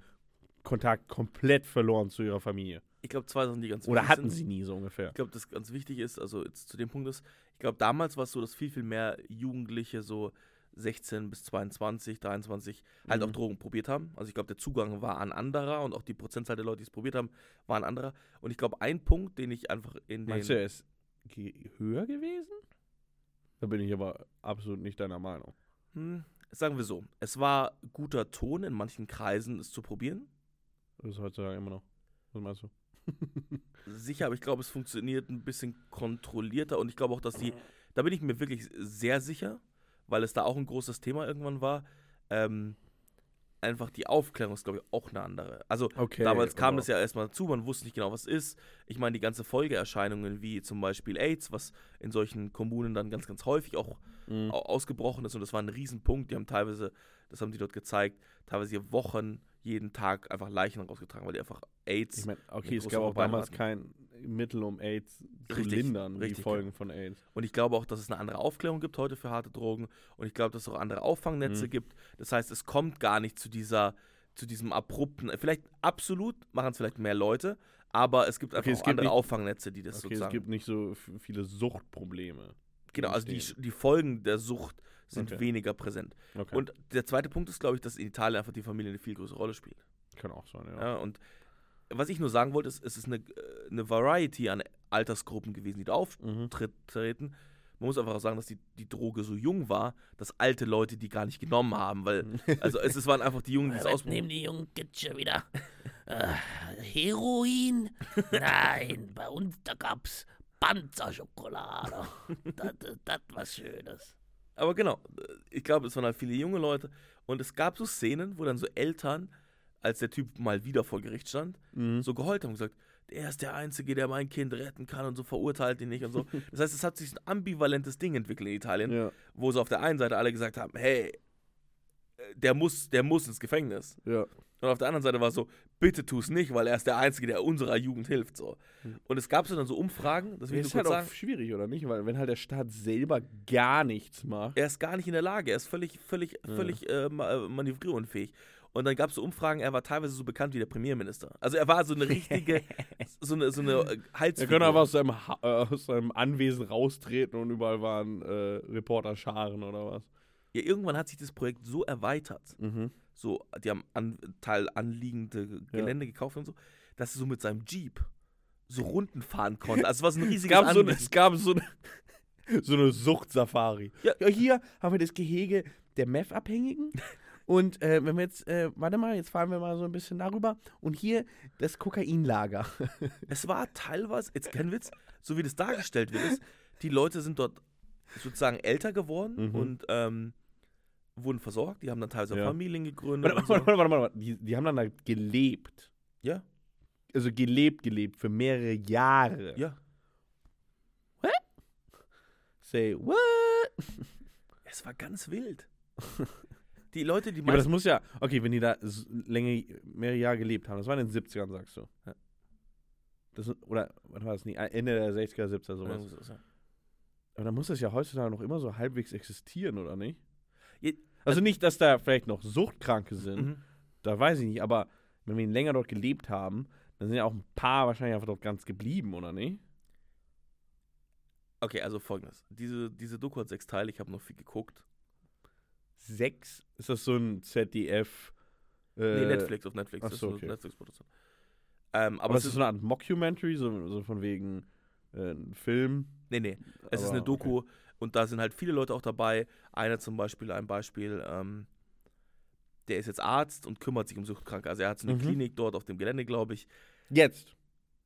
Kontakt komplett verloren zu ihrer Familie. Ich glaube, zwei Sachen, die ganz Oder hatten sind. sie nie so ungefähr? Ich glaube, das ganz wichtig ist, also jetzt zu dem Punkt ist, ich glaube, damals war es so, dass viel, viel mehr Jugendliche so 16 bis 22, 23 halt auch Mhm. Drogen probiert haben. Also ich glaube, der Zugang war ein anderer und auch die Prozentzahl der Leute, die es probiert haben, war ein anderer. Und ich glaube, ein Punkt, den ich einfach in den... Meinst du, er ist höher gewesen? Da bin ich aber absolut nicht deiner Meinung. Hm, sagen wir so, es war guter Ton in manchen Kreisen, es zu probieren. Das ist heutzutage immer noch. Was meinst du? Sicher, aber ich glaube, es funktioniert ein bisschen kontrollierter und ich glaube auch, dass die, da bin ich mir wirklich sehr sicher, weil es da auch ein großes Thema irgendwann war, ähm, einfach die Aufklärung ist, glaube ich, auch eine andere. Also Okay. damals kam aber- das ja erstmal dazu, man wusste nicht genau, was ist. Ich meine, die ganze Folgeerscheinungen, wie zum Beispiel AIDS, was in solchen Kommunen dann ganz, ganz häufig auch Mhm. au- ausgebrochen ist und das war ein Riesenpunkt. Die haben teilweise, das haben die dort gezeigt, teilweise Wochen, jeden Tag einfach Leichen rausgetragen, weil die einfach AIDS. Ich meine, okay, es gab auch damals hatten. kein Mittel, um AIDS zu Richtig, lindern, die richtig, Folgen von AIDS. Und ich glaube auch, dass es eine andere Aufklärung gibt heute für harte Drogen. Und ich glaube, dass es auch andere Auffangnetze Mhm. gibt. Das heißt, es kommt gar nicht zu dieser, zu diesem abrupten, vielleicht absolut machen es vielleicht mehr Leute, aber es gibt einfach Okay, es gibt andere nicht- Auffangnetze, die das Okay, es sozusagen. gibt nicht so viele Suchtprobleme. Genau, also die, die Folgen der Sucht sind Okay. weniger präsent. Okay. Und der zweite Punkt ist, glaube ich, dass in Italien einfach die Familie eine viel größere Rolle spielt. Kann auch sein, ja. Ja, und was ich nur sagen wollte, ist, es ist eine, äh, eine Variety an Altersgruppen gewesen, die da Mhm. auftreten. Man muss einfach auch sagen, dass die, die Droge so jung war, dass alte Leute die gar nicht genommen haben, weil, also es, es waren einfach die Jungen, die es Was ausprobiert nehmen die Jungen schon wieder? Äh, Heroin? Nein, bei uns, da gab's Panzerschokolade. Das ist das was Schönes. Aber genau, ich glaube, es waren halt viele junge Leute und es gab so Szenen, wo dann so Eltern, als der Typ mal wieder vor Gericht stand, Mhm. so geheult haben und gesagt, er ist der Einzige, der mein Kind retten kann und so verurteilt ihn nicht und so. Das heißt, es hat sich ein ambivalentes Ding entwickelt in Italien, Ja, wo so auf der einen Seite alle gesagt haben, hey, der muss, der muss ins Gefängnis. ja. Und auf der anderen Seite war es so, bitte tu es nicht, weil er ist der Einzige, der unserer Jugend hilft. So. Und es gab so dann so Umfragen, das will ich ist nur halt kurz auch sagen. schwierig, oder nicht? Weil wenn halt der Staat selber gar nichts macht. Er ist gar nicht in der Lage, er ist völlig, völlig, Ja. völlig äh, ma- äh, manövrierunfähig. Und dann gab es so Umfragen, er war teilweise so bekannt wie der Premierminister. Also er war so eine richtige, so eine, so eine äh, Er Halsfigur. könnte einfach aus seinem, Ha- äh, aus seinem Anwesen raustreten und überall waren äh, Reporterscharen oder was. Ja, irgendwann hat sich das Projekt so erweitert, Mhm. So, die haben an, Teil anliegende Gelände gekauft und so, dass er so mit seinem Jeep so Runden fahren konnte. Also es war so ein Es riesiges gab so, eine- es gab so eine, so eine Suchtsafari. Ja. Ja. hier haben wir das Gehege der Meth-Abhängigen. Und äh, wenn wir jetzt, äh, warte mal, jetzt fahren wir mal so ein bisschen darüber. Und hier das Kokainlager. Es war teilweise, jetzt kein Witz, so wie das dargestellt wird, ist, die Leute sind dort sozusagen älter geworden Mhm. und ähm, wurden versorgt. Die haben dann teilweise Ja. Familien gegründet. Warte, warte, so. warte, warte, warte. Die, die haben dann da gelebt. Ja, Also gelebt, gelebt für mehrere Jahre. ja. Say what? Es war ganz wild. Die Leute, die Ja, aber das muss ja, okay, wenn die da länger, mehrere Jahre gelebt haben, das war in den 70ern, sagst du. Ja. Das, oder, was war das nicht? Ende der 60er, 70er, sowas. Aber dann muss das ja heutzutage noch immer so halbwegs existieren, oder nicht? Also nicht, dass da vielleicht noch Suchtkranke sind, Mhm. da weiß ich nicht, aber wenn wir länger dort gelebt haben, dann sind ja auch ein paar wahrscheinlich einfach dort ganz geblieben, oder nicht? Okay, also folgendes. Diese, diese Doku hat sechs Teile, ich habe noch viel geguckt. Sechs? Ist das so ein ZDF? Äh, nee, Netflix, auf Netflix. ach das ist so, eine okay. Netflix-Produktion. Ähm, aber Aber es ist ist, so eine Art Mockumentary, so, so von wegen äh, Film? nee, nee. Es ist Aber, eine Doku und da sind halt viele Leute auch dabei. Einer zum Beispiel, ein Beispiel, ähm, der ist jetzt Arzt und kümmert sich um Suchtkranke. Also er hat so eine Mhm. Klinik dort auf dem Gelände, glaube ich. Jetzt?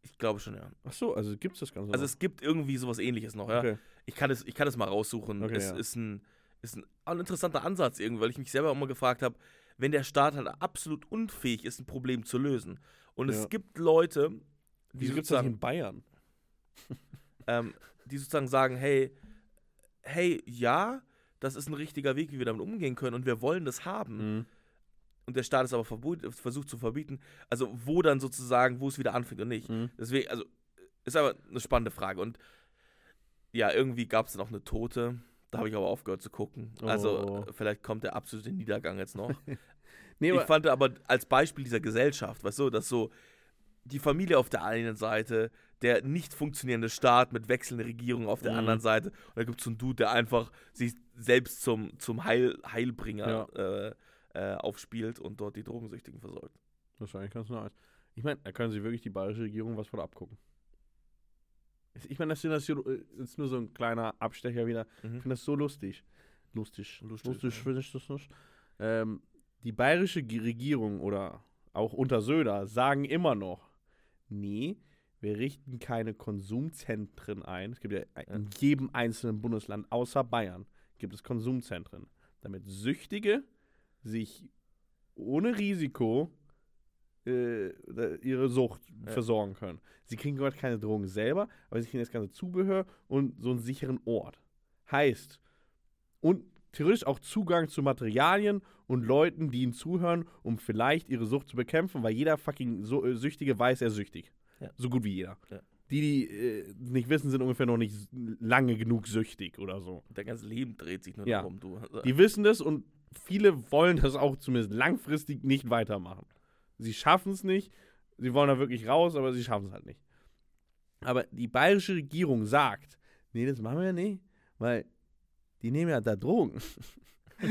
Ich glaube schon, ja. Ach so, also gibt's das Ganze Also noch? es gibt irgendwie sowas ähnliches noch, ja. Okay. Ich kann es, ich kann es mal raussuchen. Okay, es ja. ist ein, ist ein, auch ein interessanter Ansatz irgendwie, weil ich mich selber immer gefragt habe, wenn der Staat halt absolut unfähig ist, ein Problem zu lösen. Und Ja. es gibt Leute, die Wieso gibt's das nicht sozusagen, in Bayern? ähm, die sozusagen sagen, hey, hey, ja, das ist ein richtiger Weg, wie wir damit umgehen können und wir wollen das haben. Mhm. Und der Staat ist aber versucht zu verbieten. Also wo dann sozusagen, wo es wieder anfängt und nicht. Mhm. Deswegen, also, ist aber eine spannende Frage. Und ja, irgendwie gab es dann auch eine Tote. Da habe ich aber aufgehört zu gucken. Also, Oh. äh, vielleicht kommt der absolute Niedergang jetzt noch. Nee, ich fand aber als Beispiel dieser Gesellschaft, weißt du, dass so die Familie auf der einen Seite, der nicht funktionierende Staat mit wechselnden Regierungen auf der Mhm. anderen Seite. Und da gibt es so einen Dude, der einfach sich selbst zum, zum Heil, Heilbringer äh, äh, aufspielt und dort die Drogensüchtigen versorgt. Eigentlich ganz nice. Ich meine, da können sich wirklich die bayerische Regierung was von abgucken. Ich meine, das ist das ist nur so ein kleiner Abstecher wieder. Ich Mhm. finde das so lustig. Lustig. Lustig, Lustig, ja. finde ich das nicht. Ähm, die bayerische Regierung oder auch unter Söder sagen immer noch, nee, wir richten keine Konsumzentren ein. Es gibt ja in jedem einzelnen Bundesland außer Bayern gibt es Konsumzentren, damit Süchtige sich ohne Risiko äh, ihre Sucht Ja. versorgen können. Sie kriegen dort keine Drogen selber, aber sie kriegen das ganze Zubehör und so einen sicheren Ort. Heißt, und theoretisch auch Zugang zu Materialien und Leuten, die ihnen zuhören, um vielleicht ihre Sucht zu bekämpfen, weil jeder fucking äh, Süchtige weiß, er ist süchtig. Ja. So gut wie jeder. Ja. Die, die äh, nicht wissen, sind ungefähr noch nicht lange genug süchtig oder so. Dein ganzes Leben dreht sich nur Ja. darum, du. Die wissen das und viele wollen das auch zumindest langfristig nicht weitermachen. Sie schaffen es nicht. Sie wollen da wirklich raus, aber sie schaffen es halt nicht. Aber die bayerische Regierung sagt, nee, das machen wir nicht, weil die nehmen ja da Drogen.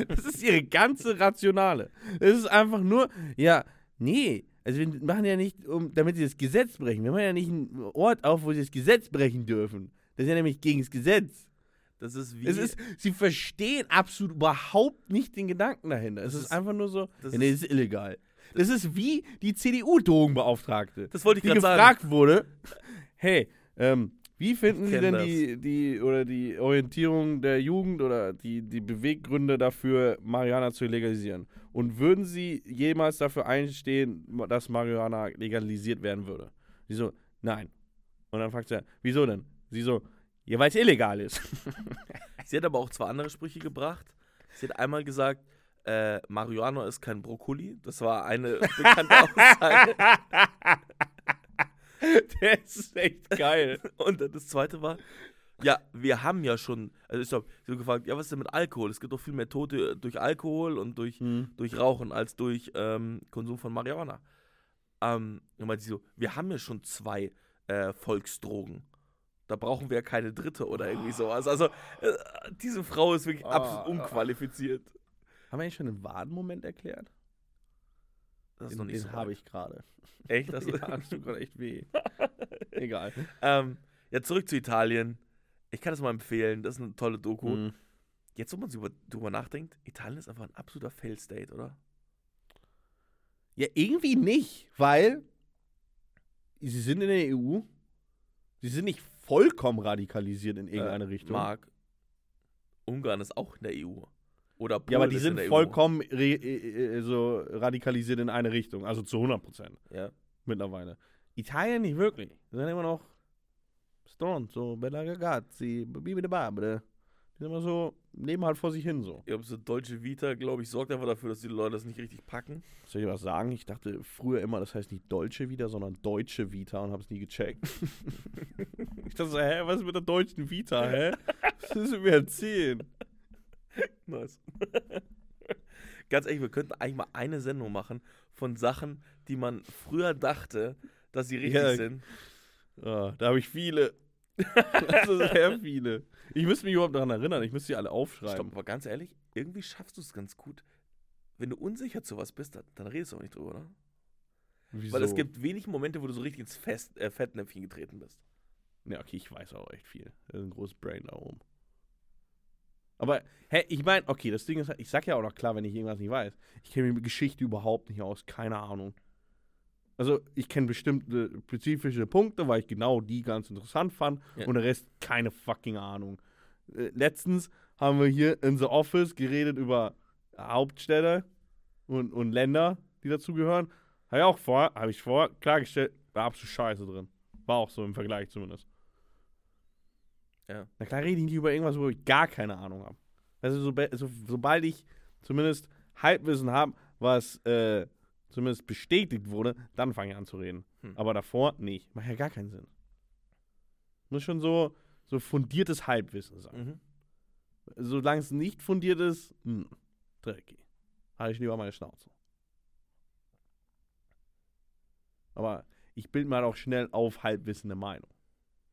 Das ist ihre ganze Rationale. Es ist einfach nur, ja, nee, also wir machen ja nicht, um, damit sie das Gesetz brechen. Wir machen ja nicht einen Ort auf, wo sie das Gesetz brechen dürfen. Das ist ja nämlich gegen das Gesetz. das ist wie. Es ist, sie verstehen absolut überhaupt nicht den Gedanken dahinter. Es Das ist, ist- einfach nur so, das ja, nee, das ist illegal. Das ist wie die CDU-Drogenbeauftragte, das wollte ich die gerade sagen. gefragt wurde, hey, ähm, wie finden Sie denn die, die, oder die Orientierung der Jugend oder die, die Beweggründe dafür, Marihuana zu legalisieren? Und würden Sie jemals dafür einstehen, dass Marihuana legalisiert werden würde? Sie so, nein. Und dann fragt sie, wieso denn? Sie so, ja, weil es illegal ist. Sie hat aber auch zwei andere Sprüche gebracht. Sie hat einmal gesagt, äh, Marihuana ist kein Brokkoli. Das war eine bekannte Aussage. Der ist echt geil. Und dann das zweite war, ja, wir haben ja schon, also ich habe so gefragt, ja, was ist denn mit Alkohol? Es gibt doch viel mehr Tote durch Alkohol und durch, durch Rauchen als durch ähm, Konsum von Marihuana. Ähm, und meinte sie so, wir haben ja schon zwei äh, Volksdrogen. Da brauchen wir ja keine dritte oder irgendwie sowas. Also, äh, diese Frau ist wirklich Ah. absolut unqualifiziert. Haben wir eigentlich schon den Wadenmoment erklärt? Das ist Den, noch nicht den so habe ich gerade. Echt? Das ja, tut gerade echt weh. Egal. ähm, ja, zurück zu Italien. Ich kann das mal empfehlen. Das ist eine tolle Doku. Mhm. Jetzt, wo man sich über, drüber nachdenkt, Italien ist einfach ein absoluter Fail-State, oder? Ja, irgendwie nicht, weil sie sind in der EU. Sie sind nicht vollkommen radikalisiert in irgendeine Äh, Richtung. Marc, Ungarn ist auch in der EU. Oder Polen ja, aber die sind E vollkommen äh, äh, so radikalisiert in eine Richtung. Also zu 100 Prozent. Ja. mittlerweile. Italien nicht wirklich. Die sind immer noch stronzo, bella ragazzi, bibide babide. Die sind immer so, leben halt vor sich hin so. Ja, aber so deutsche Vita, glaube ich, sorgt einfach dafür, dass die Leute das nicht richtig packen. Soll ich was sagen? Ich dachte früher immer, das heißt nicht deutsche Vita, sondern deutsche Vita und habe es nie gecheckt. ich dachte so, hä, was ist mit der deutschen Vita, hä? Was willst du mir erzählen? Nice. Ganz ehrlich, wir könnten eigentlich mal eine Sendung machen von Sachen, die man früher dachte, dass sie richtig Ja. sind. Ah, da habe ich viele. also sehr viele. Ich müsste mich überhaupt daran erinnern, ich müsste sie alle aufschreiben. Stopp, aber ganz ehrlich, irgendwie schaffst du es ganz gut. Wenn du unsicher zu was bist, dann, dann redest du auch nicht drüber, oder? Wieso? Weil es gibt wenig Momente, wo du so richtig ins Fest, äh, Fettnäpfchen getreten bist. Ja, okay, ich weiß auch echt viel. Das ist ein großes Brain da oben. Aber, hä, ich meine, okay, das Ding ist, ich sag ja auch noch klar, wenn ich irgendwas nicht weiß. Ich kenne mich mit Geschichte überhaupt nicht aus, keine Ahnung. Also, ich kenne bestimmte spezifische Punkte, weil ich genau die ganz interessant fand Ja. und der Rest keine fucking Ahnung. Äh, letztens haben wir hier in The Office geredet über Hauptstädte und, und Länder, die dazugehören. Habe ich auch vor, habe ich vor klargestellt, war absolut scheiße drin. War auch so im Vergleich zumindest. Ja. Na klar rede ich nicht über irgendwas, wo ich gar keine Ahnung habe. Also so, so, sobald ich zumindest Halbwissen habe, was äh, zumindest bestätigt wurde, dann fange ich an zu reden. Hm. Aber davor nicht. Macht ja gar keinen Sinn. Muss schon so, so fundiertes Halbwissen sein. Mhm. Solange es nicht fundiert ist, hm, dreckig. Halte ich lieber meine Schnauze. Aber ich bilde mir halt auch schnell auf halbwissende Meinung.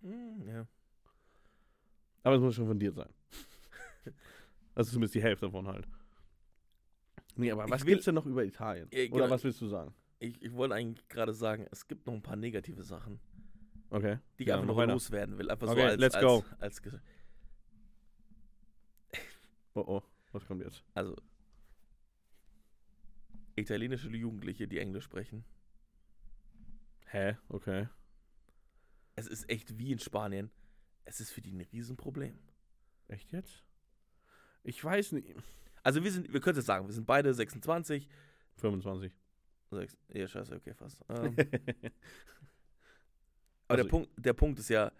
Hm, ja. Aber es muss schon fundiert sein. also zumindest die Hälfte davon halt. Nee, aber was will- gibt's denn noch über Italien? Oder genau. was willst du sagen? Ich, ich wollte eigentlich gerade sagen, es gibt noch ein paar negative Sachen, Okay. die ich Ja, einfach noch weiter. loswerden will. Einfach Okay, so als, let's als, go. Als, Ge- Oh oh, was kommt jetzt? also italienische Jugendliche, die Englisch sprechen. Hä? Okay. Es ist echt wie in Spanien. Es ist für die ein Riesenproblem. Echt jetzt? Ich weiß nicht. Also wir sind, wir können es jetzt sagen, wir sind beide 26. 25. Sechs, ja, scheiße, okay, fast. Ähm, Also- aber der, Punkt, der Punkt ist ja,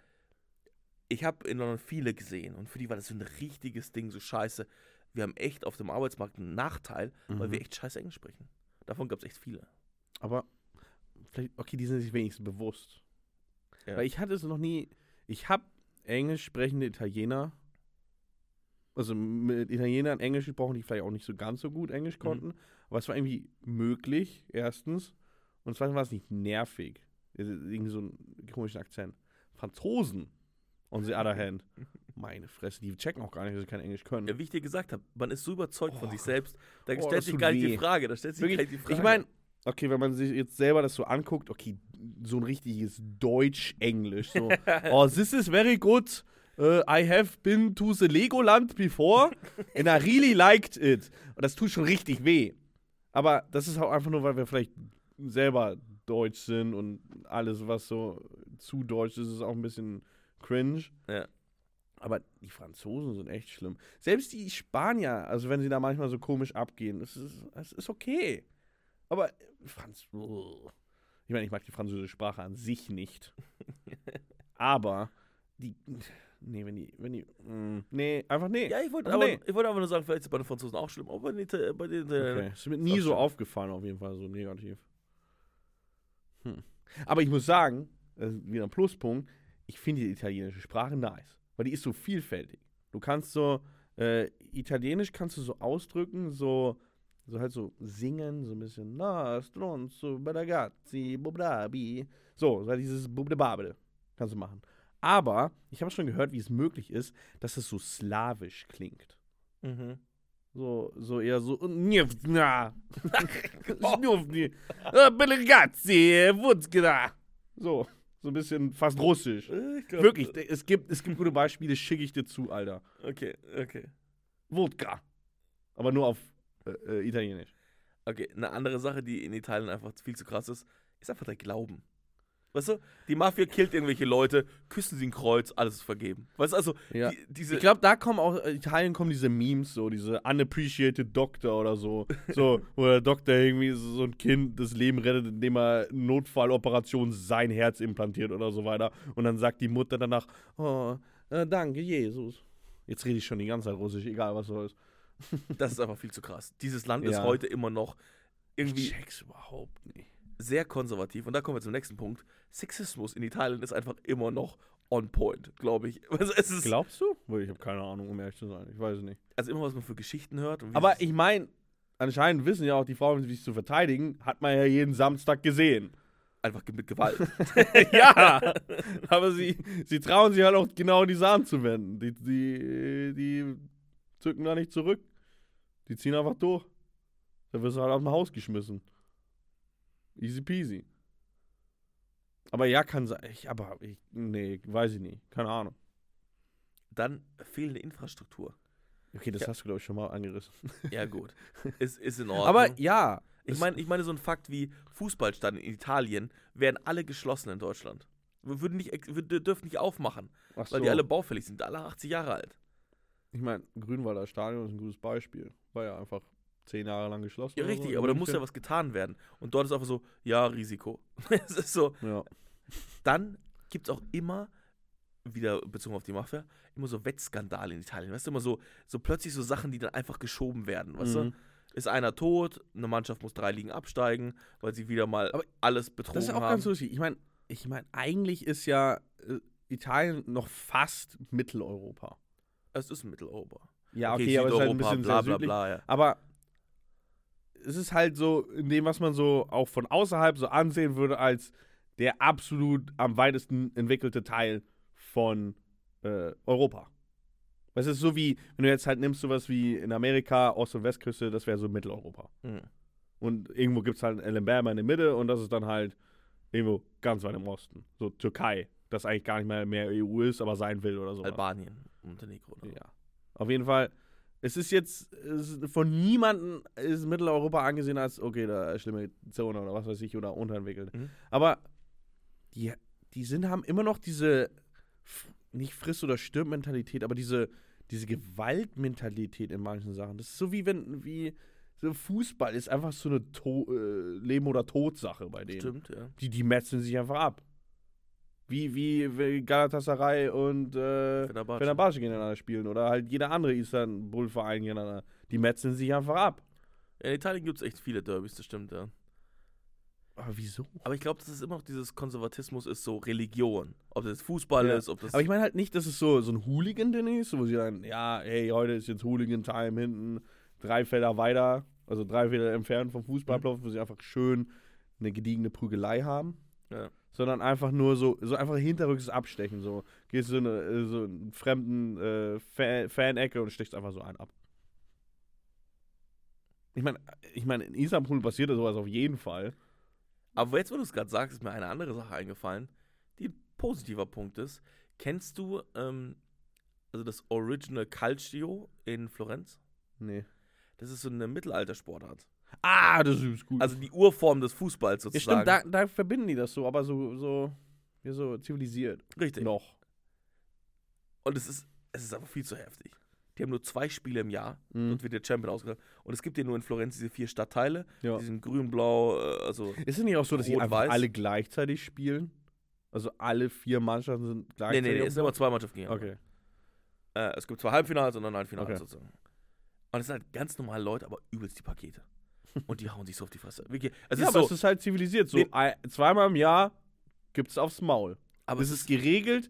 ich habe in London viele gesehen und für die war das so ein richtiges Ding, so scheiße. Wir haben echt auf dem Arbeitsmarkt einen Nachteil, weil Mhm. wir echt scheiße Englisch sprechen. Davon gab es echt viele. Aber vielleicht, okay, die sind sich wenigstens bewusst. Ja. Weil ich hatte es noch nie. Ich habe englisch sprechende Italiener. Also mit Italienern Englisch gesprochen, die vielleicht auch nicht so ganz so gut Englisch Mhm. konnten. Aber es war irgendwie möglich, erstens. Und zweitens war es nicht nervig. Irgendwie so einen komischen Akzent. Franzosen, on the other hand. Meine Fresse, die checken auch gar nicht, dass sie kein Englisch können. Ja, wie ich dir gesagt habe, man ist so überzeugt von Oh. sich selbst, da Oh, stellt sich gar nicht weh. die Frage. Da stellt sich Wirklich, gar nicht die Frage. Ich meine, okay, wenn man sich jetzt selber das so anguckt, okay, so ein richtiges Deutsch-Englisch. So, oh, this is very good. Uh, I have been to the Legoland before and I really liked it. Und das tut schon richtig weh. Aber das ist auch einfach nur, weil wir vielleicht selber deutsch sind und alles, was so zu deutsch ist, ist auch ein bisschen cringe. Ja. Aber die Franzosen sind echt schlimm. Selbst die Spanier, also wenn sie da manchmal so komisch abgehen, das ist, das ist okay. Aber Franz. Ich meine, ich mag die französische Sprache an sich nicht. Aber die. Nee, wenn die. Wenn die mm, nee, einfach nee. ja, ich wollte aber, nee. ich wollte aber nur sagen, vielleicht ist es bei den Franzosen auch schlimm, aber bei den, bei den Okay. Italienern- Ist mir nie Ist so schön. aufgefallen, auf jeden Fall, so negativ. Hm. Aber ich muss sagen, das ist wieder ein Pluspunkt, ich finde die italienische Sprache nice. Weil die ist so vielfältig. Du kannst so, äh, Italienisch kannst du so ausdrücken, so, so halt so singen, so ein bisschen, na, stronzo, ragazzi, bobrabi. So, so halt dieses bubdebabel kannst du machen. Aber ich habe schon gehört, wie es möglich ist, dass es so slawisch klingt. Mhm. So, so eher so. Njevna. Äh. So, so ein bisschen fast russisch. Äh, glaub- Wirklich, es gibt, es gibt gute Beispiele, schicke ich dir zu, Alter. Okay, okay. Wodka. Aber nur auf äh, äh, Italienisch. Okay, eine andere Sache, die in Italien einfach viel zu krass ist, ist einfach der Glauben. Weißt du, die Mafia killt irgendwelche Leute, küssen sie ein Kreuz, alles ist vergeben. Weißt du, also, Ja. die, diese. Ich glaube, da kommen auch, in Italien kommen diese Memes, so, diese unappreciated Doctor oder so. So, wo der Doktor irgendwie so so ein Kind das Leben rettet, indem er Notfalloperation sein Herz implantiert oder so weiter. Und dann sagt die Mutter danach, oh, äh, danke, Jesus. Jetzt rede ich schon die ganze Zeit Russisch, egal was so ist. Das ist einfach viel zu krass. Dieses Land ist Ja. heute immer noch irgendwie Ich check's überhaupt nicht. sehr konservativ. Und da kommen wir zum nächsten Punkt. Sexismus in Italien ist einfach immer noch on point, glaube ich. Also, es ist, Glaubst du? Ich habe keine Ahnung, um ehrlich zu sein. Ich weiß es nicht. also immer, was man für Geschichten hört. Aber ich meine, anscheinend wissen ja auch die Frauen, wie sich zu verteidigen, hat man ja jeden Samstag gesehen. einfach mit Gewalt. ja, aber sie, sie trauen sich halt auch genau die Sachen zu wenden. Die, die, die zücken da nicht zurück. Die ziehen einfach durch. Da wirst du halt aus dem Haus geschmissen. Easy peasy. Aber ja, kann sein. Ich, aber ich, nee, weiß ich nicht. Keine Ahnung. Dann fehlende Infrastruktur. Okay, das Ja. hast du, glaube ich, schon mal angerissen. Ja, gut. ist, ist in Ordnung. Aber ja. Ich meine, ich meine, so ein Fakt wie Fußballstadien in Italien wären alle geschlossen in Deutschland. Wir würden nicht, wir dürfen nicht aufmachen, ach weil so. die alle baufällig sind, alle 80 Jahre alt. Ich meine, Grünwalder Stadion ist ein gutes Beispiel. War ja einfach zehn Jahre lang geschlossen. Ja, richtig, so, aber da muss ja was getan werden. Und dort ist einfach so, ja, Risiko. es ist so. Ja. Dann gibt es auch immer, wieder bezogen auf die Mafia, immer so Wettskandale in Italien. Weißt du, immer so, so plötzlich so Sachen, die dann einfach geschoben werden. Weißt Mhm. du? Ist einer tot, eine Mannschaft muss drei Ligen absteigen, weil sie wieder mal Aber alles betrogen Das ist auch haben. ganz lustig. Ich meine, ich mein, eigentlich ist ja äh, Italien noch fast Mitteleuropa. es ist Mitteleuropa. Ja, okay, aber es ist halt ein bisschen bla bla bla. Ja. Aber es ist halt so, in dem, was man so auch von außerhalb so ansehen würde, als der absolut am weitesten entwickelte Teil von äh, Europa. Es ist so wie, wenn du jetzt halt nimmst, sowas wie in Amerika, Ost- und Westküste, das wäre so Mitteleuropa. Mhm. Und irgendwo gibt es halt Alabama in der Mitte und das ist dann halt irgendwo ganz weit im Osten. So Türkei, das eigentlich gar nicht mehr, mehr EU ist, aber sein will oder so. Albanien, Montenegro. Oder? Ja. Auf jeden Fall, es ist jetzt es ist von niemandem ist Mitteleuropa angesehen als, okay, da ist schlimme Zone oder was weiß ich, oder unterentwickelt. Mhm. Aber die, die sind, haben immer noch diese, nicht Friss- oder Stirb-Mentalität, aber diese, diese Gewaltmentalität in manchen Sachen. Das ist so wie wenn, wie, so Fußball ist einfach so eine to äh, Leben- oder Tod-Sache bei denen. Stimmt, ja. Die, die metzeln sich einfach ab. Wie, wie, Galatasaray und äh, Fenerbahce. Fenerbahce gegeneinander spielen oder halt jeder andere Istanbul-Verein gegeneinander. Die metzeln sich einfach ab. Ja, in Italien gibt es echt viele Derbys, das stimmt, ja. Aber wieso? Aber ich glaube, dass es immer noch dieses Konservatismus ist, so Religion. Ob das Fußball Ja. ist, ob das. Aber ich meine halt nicht, dass es so, so ein Hooligan-Ding ist, wo sie sagen, ja, hey, heute ist jetzt Hooligan-Time hinten, drei Felder weiter, also drei Felder entfernt vom Fußballplatz, wo sie einfach schön eine gediegene Prügelei haben. Ja. Sondern einfach nur so, so einfach hinterrücks abstechen. So, gehst du in eine, äh, so einen fremden äh, Fan- Fan-Ecke und stichst einfach so einen ab. Ich meine, ich meine, in Istanbul passiert da sowas auf jeden Fall. Aber jetzt, wo du es gerade sagst, ist mir eine andere Sache eingefallen, die ein positiver Punkt ist. Kennst du ähm, also das Original Calcio in Florenz? Nee. Das ist so eine Mittelaltersportart. Ah, das ist gut. Also die Urform des Fußballs ja, sozusagen. stimmt, da, da verbinden die das so, aber so, so, ja, so zivilisiert. Richtig. Noch. Und es ist, es ist aber viel zu heftig. Die haben nur zwei Spiele im Jahr Mhm. und wird der Champion ausgegangen. Und es gibt ja nur in Florenz diese vier Stadtteile. Ja. Die sind grün, blau, äh, also. Ist es nicht auch so, dass Rot-Weiß? alle gleichzeitig spielen? Also alle vier Mannschaften sind Nee, gleichzeitig? nee, nee, auf es sind immer zwei Mannschaften. Okay. Äh, es gibt zwei Halbfinals und dann ein Finale Okay. sozusagen. Und es sind halt ganz normale Leute, aber übelst die Pakete. Und die hauen sich so auf die Fresse. Wirklich. Es ja, ist aber so, es ist halt zivilisiert. So ein, zweimal im Jahr gibt's aufs Maul. aber es ist geregelt,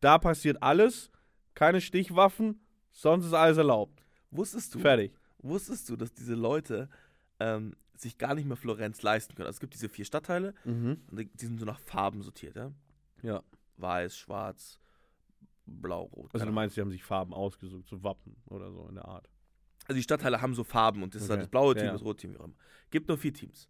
da passiert alles, keine Stichwaffen, sonst ist alles erlaubt. wusstest du, Fertig. wusstest du, dass diese Leute ähm, sich gar nicht mehr Florenz leisten können? Also es gibt diese vier Stadtteile Mhm. und die sind so nach Farben sortiert, ja? Ja. Weiß, schwarz, blau, rot. Also du meinst, die haben sich Farben ausgesucht, so Wappen oder so in der Art. Also die Stadtteile haben so Farben und das ist Okay. halt das blaue Team, ja. das rote Team, wie auch immer. Gibt nur vier Teams.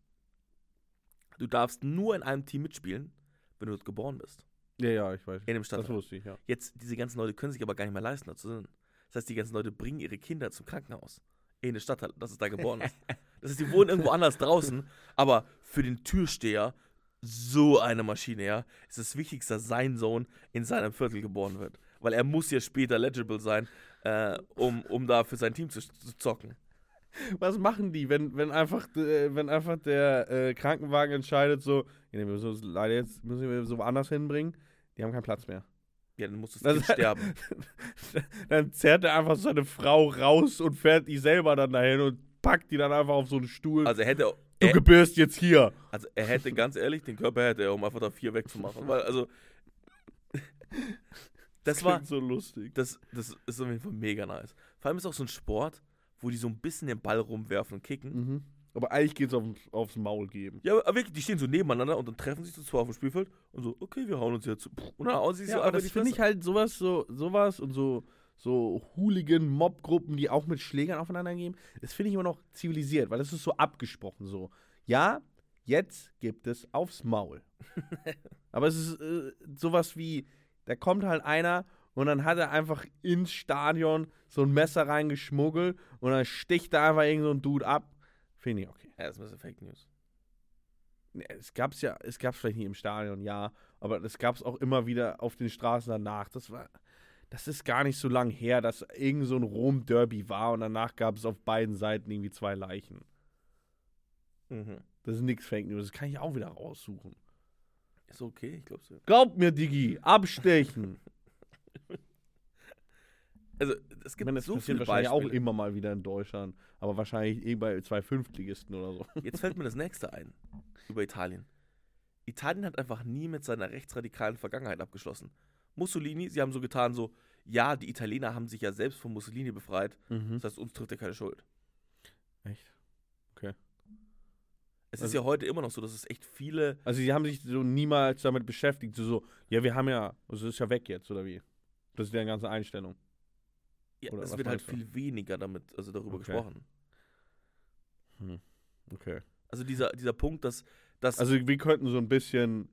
Du darfst nur in einem Team mitspielen, wenn du dort geboren bist. Ja, ja, ich weiß. In dem Das Stadtteil. wusste ich, ja. Jetzt, diese ganzen Leute können sich aber gar nicht mehr leisten, dazu sind. Das heißt, die ganzen Leute bringen ihre Kinder zum Krankenhaus. In der Stadtteil, dass es da geboren ist. Das heißt, die wohnen irgendwo anders draußen, aber für den Türsteher so eine Maschine, ja, ist das Wichtigste, dass sein Sohn in seinem Viertel geboren wird. Weil er muss ja später legible sein, äh, um, um da für sein Team zu, zu zocken. Was machen die, wenn, wenn, einfach, äh, wenn einfach der äh, Krankenwagen entscheidet, so, ja, wir müssen uns leider jetzt müssen wir so woanders hinbringen, die haben keinen Platz mehr. Ja, dann muss das Kind sterben. dann zerrt er einfach seine Frau raus und fährt die selber dann dahin und packt die dann einfach auf so einen Stuhl. Also er hätte, du er, gebärst jetzt hier. also er hätte ganz ehrlich, den Körper hätte er, um einfach da vier wegzumachen. Weil, also, das war, so lustig. das, das ist auf jeden Fall mega nice. Vor allem ist auch so ein Sport, wo die so ein bisschen den Ball rumwerfen und kicken. Mhm. Aber eigentlich geht's auf, aufs Maul geben. Ja, aber wirklich, die stehen so nebeneinander und dann treffen sich so zwei auf dem Spielfeld und so, okay, wir hauen uns jetzt. Und dann hauen sie sich Ja, so aber das finde ich halt sowas, so, sowas und so, so Hooligan-Mob-Gruppen, die auch mit Schlägern aufeinander gehen, das finde ich immer noch zivilisiert, weil das ist so abgesprochen so. Ja, jetzt gibt es aufs Maul. aber es ist äh, sowas wie, da kommt halt einer und dann hat er einfach ins Stadion so ein Messer reingeschmuggelt und dann sticht da einfach irgend so ein Dude ab. Finde ich okay. Ja, das ist ein bisschen Fake News. Es gab's ja, es gab's vielleicht nicht im Stadion, ja, aber das gab's auch immer wieder auf den Straßen danach. Das war, das ist gar nicht so lang her, dass irgend so ein Rom-Derby war und danach gab es auf beiden Seiten irgendwie zwei Leichen. Mhm. Das ist nix Fake News, das kann ich auch wieder raussuchen. Ist okay, ich glaube so. Glaub mir, Digi, abstechen. Also, es Ich gibt meine, das so passiert viele wahrscheinlich auch immer mal wieder in Deutschland, aber wahrscheinlich eh bei zwei Fünftligisten oder so. Jetzt fällt mir das nächste ein über Italien. Italien hat einfach nie mit seiner rechtsradikalen Vergangenheit abgeschlossen. Mussolini, sie haben so getan, so, ja, die Italiener haben sich ja selbst von Mussolini befreit, Mhm. das heißt, uns trifft ja keine Schuld. Echt? Es ist Also- ja heute immer noch so, dass es echt viele. Also sie haben sich so niemals damit beschäftigt. So, so ja, wir haben ja, also es ist ja weg jetzt, oder wie? Das ist deren ganze Einstellung. Ja, Oder es wird halt du? viel weniger damit, also darüber Okay. gesprochen. Okay. Also dieser, dieser Punkt, dass, dass Also wir könnten so ein bisschen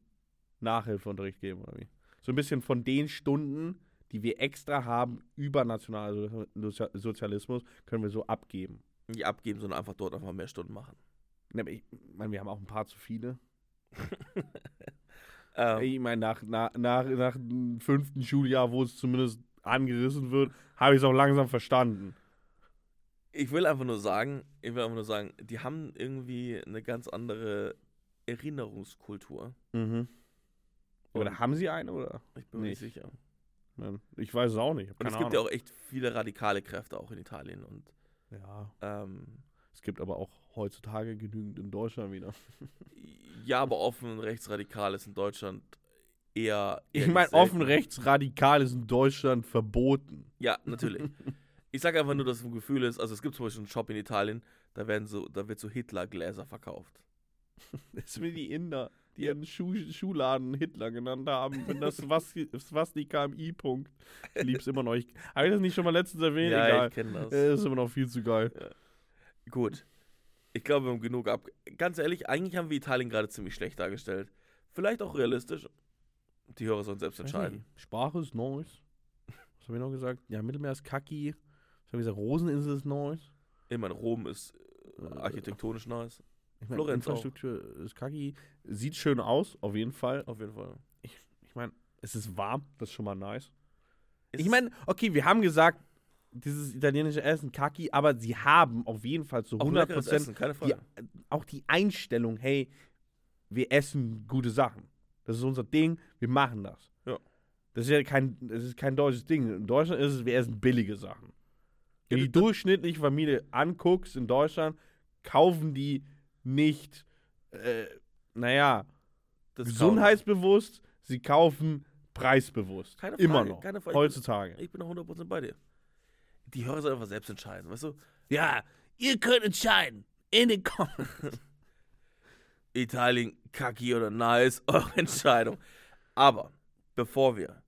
Nachhilfeunterricht geben, oder wie? So ein bisschen von den Stunden, die wir extra haben über nationalen Sozi- Sozialismus, können wir so abgeben. die abgeben, sondern einfach dort einfach mehr Stunden machen. Ne, Ich meine, wir haben auch ein paar zu viele. Ähm, Ich meine, nach, nach, nach, nach dem fünften Schuljahr, wo es zumindest angerissen wird, habe ich es auch langsam verstanden. ich will einfach nur sagen, ich will einfach nur sagen, die haben irgendwie eine ganz andere Erinnerungskultur. Mhm. Oder Und haben sie eine, oder? ich bin mir nicht sicher. Ich weiß es auch nicht. Es gibt ja auch echt viele radikale Kräfte auch in Italien und ja, ähm, es gibt aber auch heutzutage genügend in Deutschland wieder. ja, aber offen rechtsradikal ist in Deutschland eher. eher Ich meine, offen rechtsradikal ist in Deutschland verboten. Ja, natürlich. ich sage einfach nur, dass es ein Gefühl ist. Also es gibt zum Beispiel einen Shop in Italien, da werden so, da wird so Hitlergläser verkauft. Das wie die Inder, die ihren Schuh, Schuhladen Hitler genannt haben. Wenn das was, was die KMI-Punkt. Ich lieb's immer noch. Ich, Habe ich das nicht schon mal letztens erwähnt? ja, Egal. ich kenne das. Äh, Das ist immer noch viel zu geil. Gut. Ich glaube, wir haben genug ab. Ganz ehrlich, eigentlich haben wir Italien gerade ziemlich schlecht dargestellt. Vielleicht auch realistisch. Die Hörer sollen selbst entscheiden. Sprache ist nice. Was haben wir noch gesagt? Ja, Mittelmeer ist kacki. Was haben wir gesagt? Roseninsel ist nice. Ich meine, Rom ist äh, Äh, architektonisch nice. Ich mein, Florenz auch. Infrastruktur ist kacki. Sieht schön aus, auf jeden Fall. Auf jeden Fall. Ich meine, es ist warm, das ist schon mal nice. Ist- Ich meine, okay, wir haben gesagt, dieses italienische Essen kacki, aber sie haben auf jeden Fall zu auch 100 leckeres Prozent auch die Einstellung, hey, wir essen gute Sachen. Das ist unser Ding, wir machen das. Ja. Das ist ja kein, das ist kein deutsches Ding. In Deutschland ist es, wir essen billige Sachen. Wenn Ja, du die durchschnittliche Familie anguckst in Deutschland, kaufen die nicht, äh, naja, gesundheitsbewusst, sie kaufen preisbewusst. Keine Immer Frage, noch. keine Frage. Heutzutage. Ich bin auch 100% bei dir. Die Hörer sollen einfach selbst entscheiden, weißt du? Ja, ihr könnt entscheiden. In den Comments. Italien, kacki oder nice, eure Entscheidung. Aber bevor wir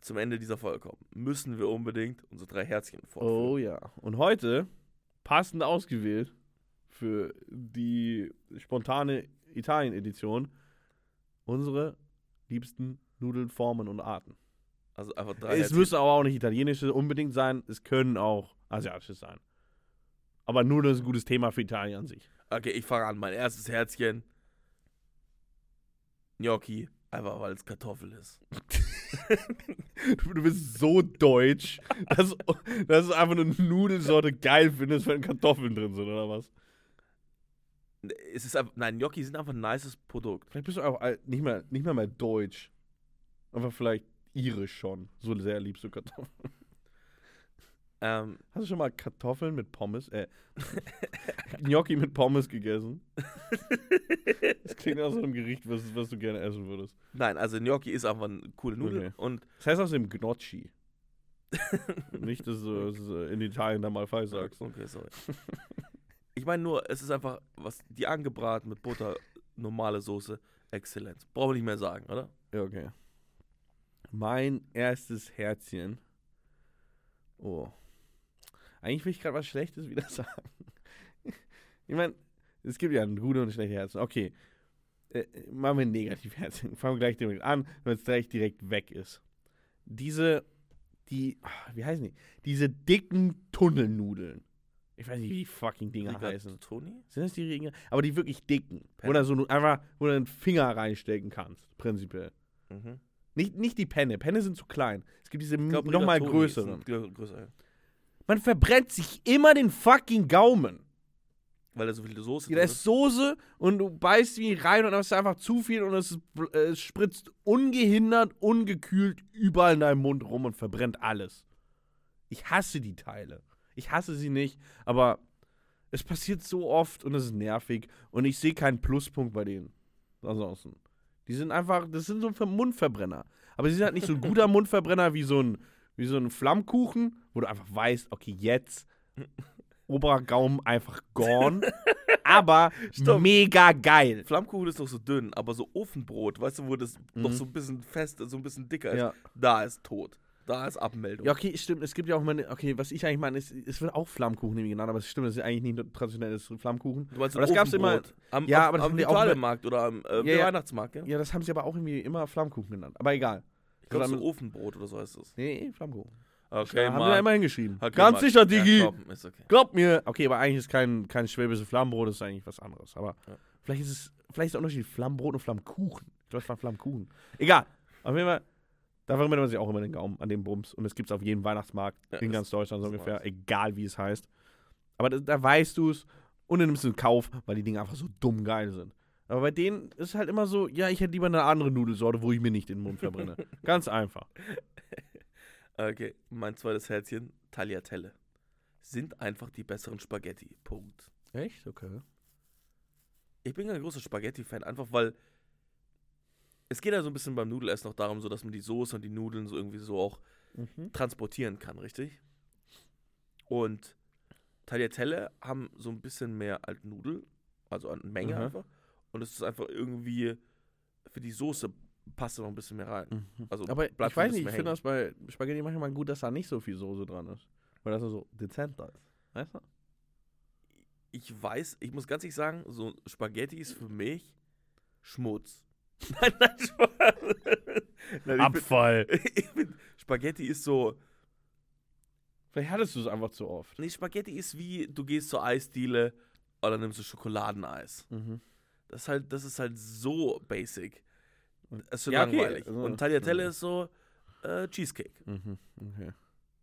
zum Ende dieser Folge kommen, müssen wir unbedingt unsere drei Herzchen fortführen. Oh ja. Und heute, passend ausgewählt für die spontane Italien-Edition, unsere liebsten Nudeln, Formen und Arten. Also einfach drei es müssen aber auch nicht italienische unbedingt sein, es können auch asiatische sein. Aber Nudeln ist ein gutes Thema für Italien an sich. Okay, ich fange an. Mein erstes Herzchen. Gnocchi, einfach weil es Kartoffel ist. Du, du bist so deutsch, dass, dass du einfach eine Nudelsorte geil findest, wenn Kartoffeln drin sind, oder was? Es ist einfach, nein, Gnocchi sind einfach ein nices Produkt. Vielleicht bist du auch nicht mehr, nicht mehr mal deutsch. Aber vielleicht irisch schon. So sehr liebst du Kartoffeln. Ähm, Hast du schon mal Kartoffeln mit Pommes, äh, Gnocchi mit Pommes gegessen? Das klingt nach so einem Gericht, was, was du gerne essen würdest. nein, also Gnocchi ist einfach eine coole Nudel. Okay. Und Das heißt außerdem Gnocchi. Nicht, dass du es in Italien da mal falsch sagst. Okay, sorry. ich meine nur, es ist einfach, was die angebraten mit Butter, normale Soße, Exzellenz. Brauchen wir nicht mehr sagen, oder? Ja, okay. Mein erstes Herzchen. Oh. Eigentlich will ich gerade was Schlechtes wieder sagen. Ich meine, es gibt ja ein gute und schlechte Herzen. Okay. Äh, machen wir ein Negativherzchen. Fangen wir gleich direkt an, wenn es gleich direkt weg ist. Diese, die, ah, wie heißen die? Diese dicken Tunnelnudeln. Ich weiß nicht, wie die fucking Dinger heißen. Toni? Sind das die Ringe? Aber die wirklich dicken. Du so einfach, wo du einen Finger reinstecken kannst, prinzipiell. Mhm. Nicht, nicht die Penne. Penne sind zu klein. Es gibt diese nochmal größeren. Größer, ja. Man verbrennt sich immer den fucking Gaumen. Weil da so viel Soße Da drin ist Soße und du beißt wie rein und dann ist einfach zu viel und es, äh, es spritzt ungehindert, ungekühlt überall in deinem Mund rum und verbrennt alles. Ich hasse die Teile. Ich hasse sie nicht, aber es passiert so oft und es ist nervig und ich sehe keinen Pluspunkt bei denen. Ansonsten. Die sind einfach, das sind so Ver- Mundverbrenner. Aber sie sind halt nicht so ein guter Mundverbrenner wie so ein, wie so ein Flammkuchen, wo du einfach weißt, okay, jetzt oberer Gaumen einfach gone. aber Stopp. mega geil. Flammkuchen ist noch so dünn, aber so Ofenbrot, weißt du, wo das noch Mhm. so ein bisschen fest, so ein bisschen dicker ist, Ja. da ist tot. Da ist Abmeldung. Ja, okay, stimmt. Es gibt ja auch meine. Okay, was ich eigentlich meine, ist, es wird auch Flammkuchen irgendwie genannt, aber es stimmt, das ist eigentlich nicht ein traditionelles Flammkuchen. Du meinst Aber das gab's immer- Ofenbrot? Am, Ja, aber das am haben die auch mit- Markt oder am äh, Ja. Weihnachtsmarkt, ja? Ja, das haben sie aber auch irgendwie immer Flammkuchen genannt. Aber egal. Ich glaube, so Ofenbrot oder so heißt das. Nee, Flammkuchen. Okay, da haben wir immer hingeschrieben. Okay, Ganz Marc. sicher, Digi. Ja, ist okay. Glaub mir. Okay, aber eigentlich ist kein, kein schwäbisches Flammbrot, das ist eigentlich was anderes. Aber Ja. vielleicht ist es, vielleicht ist der Unterschied Flammbrot und Flammkuchen. Ich glaube, es war Flammkuchen. Egal. Auf jeden Fall, da verwendet man sich auch immer den Gaumen an dem Bums. Und es gibt es auf jedem Weihnachtsmarkt Ja, in ganz Deutschland so ungefähr, war's. egal wie es heißt. Aber da, da weißt du es und dann nimmst du in Kauf, weil die Dinge einfach so dumm geil sind. Aber bei denen ist es halt immer so, ja, ich hätte lieber eine andere Nudelsorte, wo ich mir nicht den Mund verbrenne. ganz einfach. Okay, mein zweites Herzchen, Tagliatelle. Sind einfach die besseren Spaghetti. Punkt. Echt? Okay. Ich bin ein großer Spaghetti-Fan, einfach weil es geht ja so ein bisschen beim Nudelessen noch darum, so dass man die Soße und die Nudeln so irgendwie so auch Mhm. transportieren kann, richtig? Und Tagliatelle haben so ein bisschen mehr als Nudel, also an Menge Mhm. einfach. Und es ist einfach irgendwie für die Soße passt da noch ein bisschen mehr rein. Mhm. Also Aber ich weiß nicht, ich finde das bei Spaghetti manchmal gut, dass da nicht so viel Soße dran ist. Weil das so dezenter ist. Weißt du? Ich weiß, ich muss ganz ehrlich sagen, so Spaghetti ist für mich Schmutz. nein, nein, nein, Abfall. Bin, bin, Spaghetti ist so, Vielleicht hattest du es einfach zu oft. nee, Spaghetti ist wie, du gehst zur Eisdiele dann nimmst du Schokoladeneis. Mhm. Das ist halt, das ist halt so basic. Das ist so Ja, okay, langweilig. also, und Tagliatelle ja. ist so äh, Cheesecake. Mhm. Okay.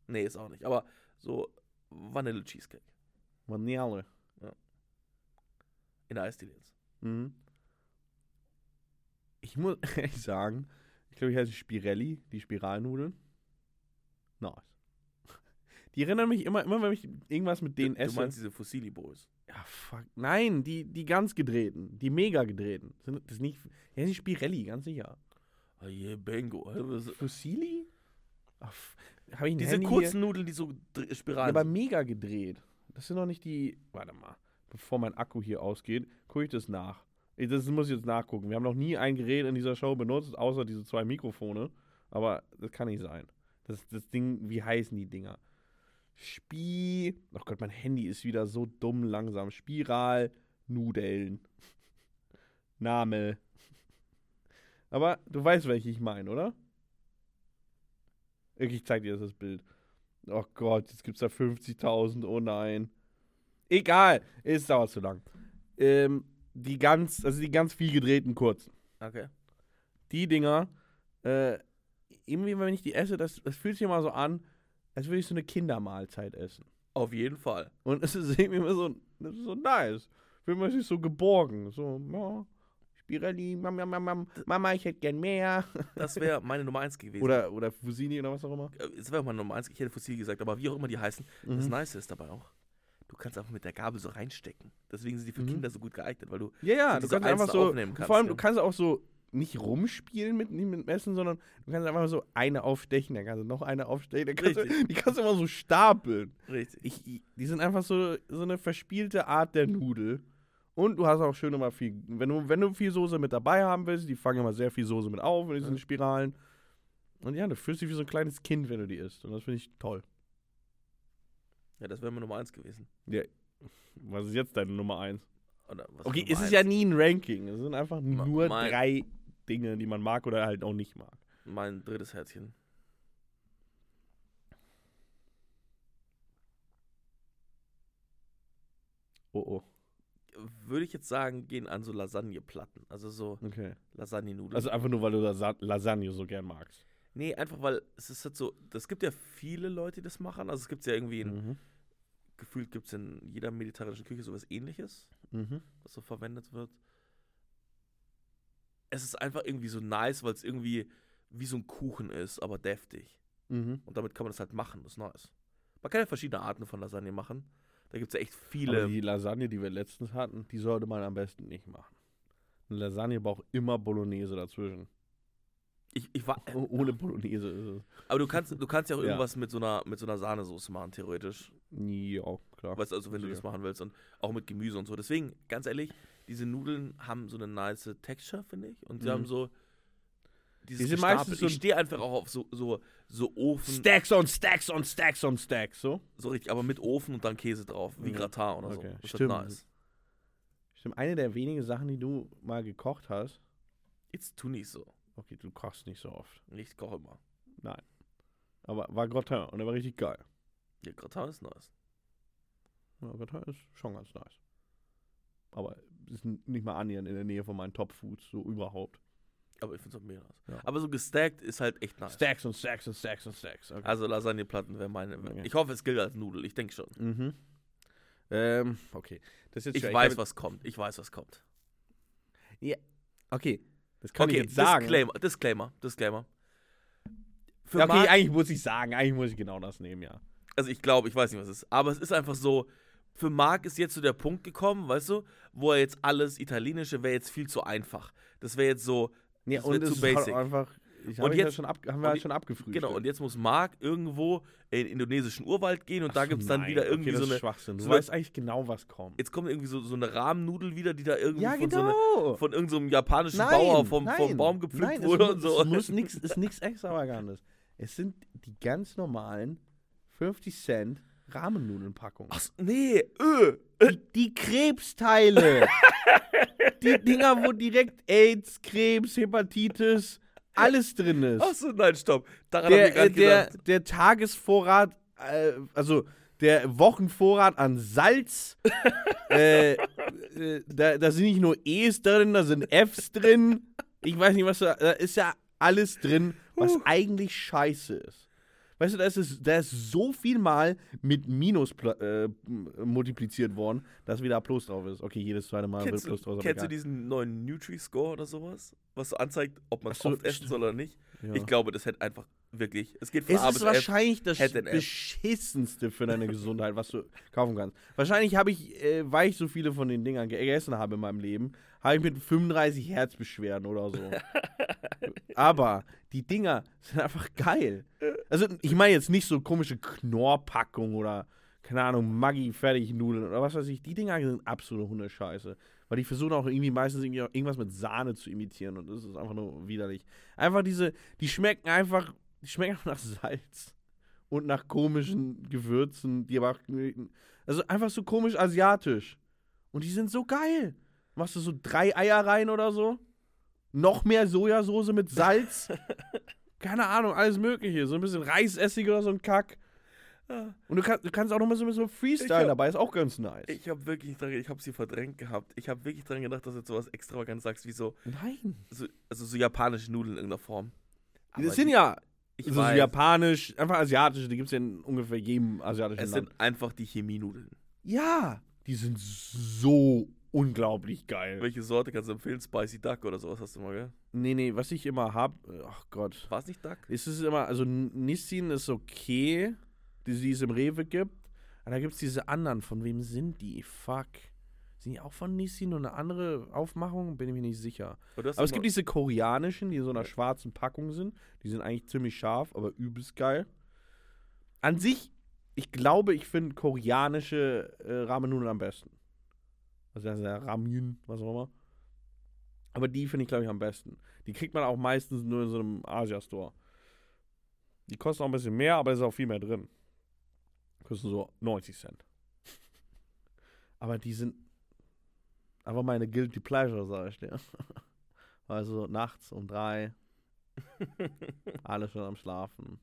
Nee, ist auch nicht. Aber so Vanille Cheesecake. Vanille. In der Eisdiele jetzt. Mhm. Ich muss ehrlich sagen, ich glaube, ich heiße Spirelli, die Spiralnudeln. Nice. Die erinnern mich immer, immer wenn ich irgendwas mit denen du, esse. du meinst diese Fossili Boys. ja, fuck. Nein, die, die ganz gedrehten. Die mega gedrehten. Sind das nicht. Ja, die Spirelli, ganz sicher. Oh Bingo. Das- Fossili? Habe ich Diese Handy kurzen Nudeln, die so hier? Spiralen Ja, aber mega gedreht. Das sind doch nicht die. Warte mal. Bevor mein Akku hier ausgeht, gucke ich das nach. Das muss ich jetzt nachgucken. Wir haben noch nie ein Gerät in dieser Show benutzt, außer diese zwei Mikrofone. Aber das kann nicht sein. Das, das Ding, wie heißen die Dinger? Spie. Oh Gott, mein Handy ist wieder so dumm langsam. Spiral, Nudeln. Name. Aber du weißt, welche ich meine, oder? Ich zeig dir das Bild. Oh Gott, jetzt gibt's da 50.000. Oh nein. Egal, es dauert zu lang. Ähm, die ganz, also die ganz viel gedrehten kurzen. Okay. Die Dinger, äh, irgendwie, wenn ich die esse, das, das fühlt sich immer so an, als würde ich so eine Kindermahlzeit essen. Auf jeden Fall. Und es ist irgendwie immer so, das ist so nice. Fühlt man sich so geborgen. So, ja, Spirelli, Mam, Mam, Mam, Mam, Mama, ich hätte gern mehr. Das wäre meine Nummer 1 gewesen. Oder, oder Fusini oder was auch immer. Äh, Es wäre meine Nummer 1. Ich hätte Fossil gesagt, aber wie auch immer die heißen. Das Mhm. Nice ist dabei auch, du kannst einfach mit der Gabel so reinstecken. Deswegen sind die für Mhm. Kinder so gut geeignet, weil du Ja, ja, du kannst einfach so, aufnehmen kannst, vor allem, ja. du kannst auch so nicht rumspielen mit, nicht mit dem Essen, sondern du kannst einfach so eine aufstechen, dann kannst du noch eine aufstechen, dann kannst du, die kannst du immer so stapeln. richtig. Ich, die sind einfach so, so eine verspielte Art der Nudel. Und du hast auch schön immer viel, wenn du, wenn du viel Soße mit dabei haben willst, die fangen immer sehr viel Soße mit auf in diesen Ja. Spiralen. Und ja, du fühlst dich wie so ein kleines Kind, wenn du die isst. Und das finde ich toll. Ja, das wäre meine Nummer 1 gewesen. Was ist jetzt deine Nummer eins? Oder was Okay, Nummer es ist ja nie ein Ranking. Es sind einfach nur mein- drei Dinge, die man mag oder halt auch nicht mag. Mein drittes Herzchen. Oh oh. Würde ich jetzt sagen, gehen an so Lasagneplatten. Also so Okay. Lasagne-Nudeln. Also einfach nur, weil du Lasa Lasagne so gern magst. Nee, einfach weil es ist halt so, es gibt ja viele Leute, die das machen. Also es gibt ja irgendwie, in, Mhm. gefühlt gibt es in jeder mediterranischen Küche sowas ähnliches, Mhm. was so verwendet wird. Es ist einfach irgendwie so nice, weil es irgendwie wie so ein Kuchen ist, aber deftig. Mhm. Und damit kann man das halt machen, das ist nice. Man kann ja verschiedene Arten von Lasagne machen. Da gibt es ja echt Aber viele. die Lasagne, die wir letztens hatten, die sollte man am besten nicht machen. Eine Lasagne braucht immer Bolognese dazwischen. Ich, ich war, Oh, Ohne Bolognese ist es. aber du kannst, du kannst ja auch Ja. irgendwas mit so einer, mit so einer Sahnesoße machen, theoretisch. Ja, klar. Weißt du, also wenn du das machen willst und auch mit Gemüse und so. Deswegen, ganz ehrlich, diese Nudeln haben so eine nice Texture, finde ich. Und sie Mhm. haben so dieses Die sind meistens so Ich stehe einfach auch auf so, so, so Ofen, Stacks on Stacks on Stacks on Stacks, so? so richtig, aber mit Ofen und dann Käse drauf, wie Ja. Gratin oder Okay, so. Das stimmt. nice. Stimmt, eine der wenigen Sachen, die du mal gekocht hast. Jetzt tu nicht so. Okay, du kochst nicht so oft. Ich koche immer. Nein. Aber war Gratin und der war richtig geil. Ja, Gratin ist nice. Ja, Gratin ist schon ganz nice. Aber ist n- nicht mal annähernd in der Nähe von meinen Top-Foods, so überhaupt. Aber ich finde es auch mega nice. Ja. Aber so gestackt ist halt echt nice. Stacks und Stacks und Stacks und Stacks. Okay. Also Lasagneplatten wäre meine. Okay. Ich hoffe, es gilt als Nudel. Ich denke schon. mhm. Ähm, okay. Ist Ich schwer. weiß, habe- was kommt. Ich weiß, was kommt. Okay. Das kann okay, ich jetzt sagen. Disclaimer, Disclaimer, Disclaimer. Für okay, Marc- eigentlich muss ich sagen, eigentlich muss ich genau das nehmen, ja. also ich glaube, ich weiß nicht, was es ist, aber es ist einfach so, für Marc ist jetzt so der Punkt gekommen, weißt du, wo er jetzt alles Italienische wäre jetzt viel zu einfach. Das wäre jetzt so, Ja, Das und zu es ist halt basic. einfach. Ich Und habe ja jetzt- schon ab, haben wir je- schon abgefrühstückt. genau, und jetzt muss Marc irgendwo in den indonesischen Urwald gehen und da Ach so, gibt es dann nein, wieder irgendwie okay, das so eine, Schwachsinn. Du so weißt eigentlich genau, was kommt. jetzt kommt irgendwie so, so eine Rahmennudel wieder, die da irgendwie Ja, von, so eine, genau. von irgendeinem so japanischen nein, Bauer vom, nein, vom Baum gepflückt wurde es und so. Es muss nix, ist nichts Extravagantes. Es sind die ganz normalen 50 Cent Rahmennudelnpackungen. Ach, nee, öh. Die, die Krebsteile. die Dinger, wo direkt AIDS, Krebs, Hepatitis, alles drin ist. Achso, nein, stopp. Daran hab ich der, gar äh, der, gedacht. der Tagesvorrat, äh, also der Wochenvorrat an Salz, äh, äh, da, da sind nicht nur E's drin, da sind F's drin. Ich weiß nicht, was da, da ist ja alles drin, was eigentlich scheiße ist. Weißt du, da ist, es, da ist so viel mal mit Minus äh, multipliziert worden, dass wieder Plus drauf ist. Okay, jedes zweite Mal Kennst, wird Plus drauf. kennst du diesen neuen Nutri-Score oder sowas? Was so anzeigt, ob man so, oft essen soll oder nicht? Ja. Ich glaube, das hätte einfach wirklich. Es geht von Es A ist bis F. wahrscheinlich das F. beschissenste für deine Gesundheit, was du kaufen kannst. Wahrscheinlich habe ich, äh, weil ich so viele von den Dingern gegessen habe in meinem Leben, habe ich mit 35 Herzbeschwerden oder so. Aber die Dinger sind einfach geil. Also ich meine jetzt nicht so komische Knorrpackung oder keine Ahnung, Maggi Fertignudeln oder was weiß ich. Die Dinger sind absolute Hundescheiße. Weil die versuchen auch irgendwie meistens irgendwie irgendwas mit Sahne zu imitieren und das ist einfach nur widerlich. Einfach diese, die schmecken einfach, die schmecken einfach nach Salz und nach komischen Gewürzen, die aber auch, also einfach so komisch asiatisch. Und die sind so geil. Machst du so drei Eier rein oder so? Noch mehr Sojasauce mit Salz? Keine Ahnung, alles Mögliche. So ein bisschen Reisessig oder so ein Kack. Und du, kann, du kannst auch noch mal so ein bisschen Freestyle hab- dabei, ist auch ganz nice. Ich habe wirklich dran, ich habe sie verdrängt gehabt. Ich habe wirklich dran gedacht, dass du jetzt sowas extravagant sagst, wie so, Nein. so, also so japanische Nudeln in irgendeiner Form. Aber Das sind die- ja ich so, so japanisch, einfach asiatische, die gibt es ja in ungefähr jedem asiatischen es Land. sind einfach die Chemienudeln. Ja, die sind so unglaublich geil. Welche Sorte kannst du empfehlen? Spicy Duck oder sowas hast du mal, gell? Nee, nee, was ich immer hab, ach Gott. War es nicht Duck? Es ist immer, also Nissin ist okay, die, die es im Rewe gibt. Aber da gibt es diese anderen, von wem sind die? Fuck. Sind die auch von Nissin und eine andere Aufmachung? Bin ich mir nicht sicher. Aber, Aber es gibt diese koreanischen, die in so einer schwarzen Packung sind. Die sind eigentlich ziemlich scharf, aber übelst geil. An sich, ich glaube, ich finde koreanische äh, Ramen-Nudeln am besten. Also das ist ja Ramen, was auch immer. Aber die finde ich, glaube ich, am besten. Die kriegt man auch meistens nur in so einem Asia-Store. Die kosten auch ein bisschen mehr, aber es ist auch viel mehr drin. Kosten so 90 Cent. Aber die sind einfach meine Guilty Pleasure, sag ich dir. Also nachts um drei, alle schon am Schlafen.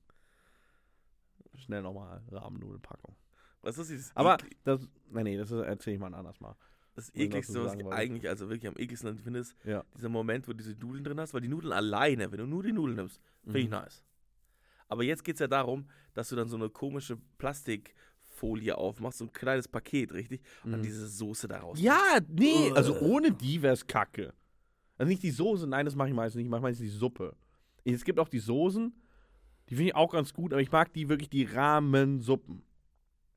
Schnell nochmal Rahmennudelpackung. Was ist dieses Aber das, nee, nee, das erzähle ich mal ein anderes Mal. Das ekligste, was ich eigentlich, also wirklich am ekligsten finde, ist Ja. dieser Moment, wo du diese Nudeln drin hast, weil die Nudeln alleine, wenn du nur die Nudeln nimmst, finde ich Mhm. nice. Aber jetzt geht es ja darum, dass du dann so eine komische Plastikfolie aufmachst, so ein kleines Paket, richtig? Und dann Mhm. diese Soße daraus. Ja, nee, Ugh. also ohne die wäre es kacke. Also nicht die Soße, nein, das mache ich meistens nicht. Ich mache meistens die Suppe. Es gibt auch die Soßen, die finde ich auch ganz gut, aber ich mag die wirklich, die Rahmensuppen.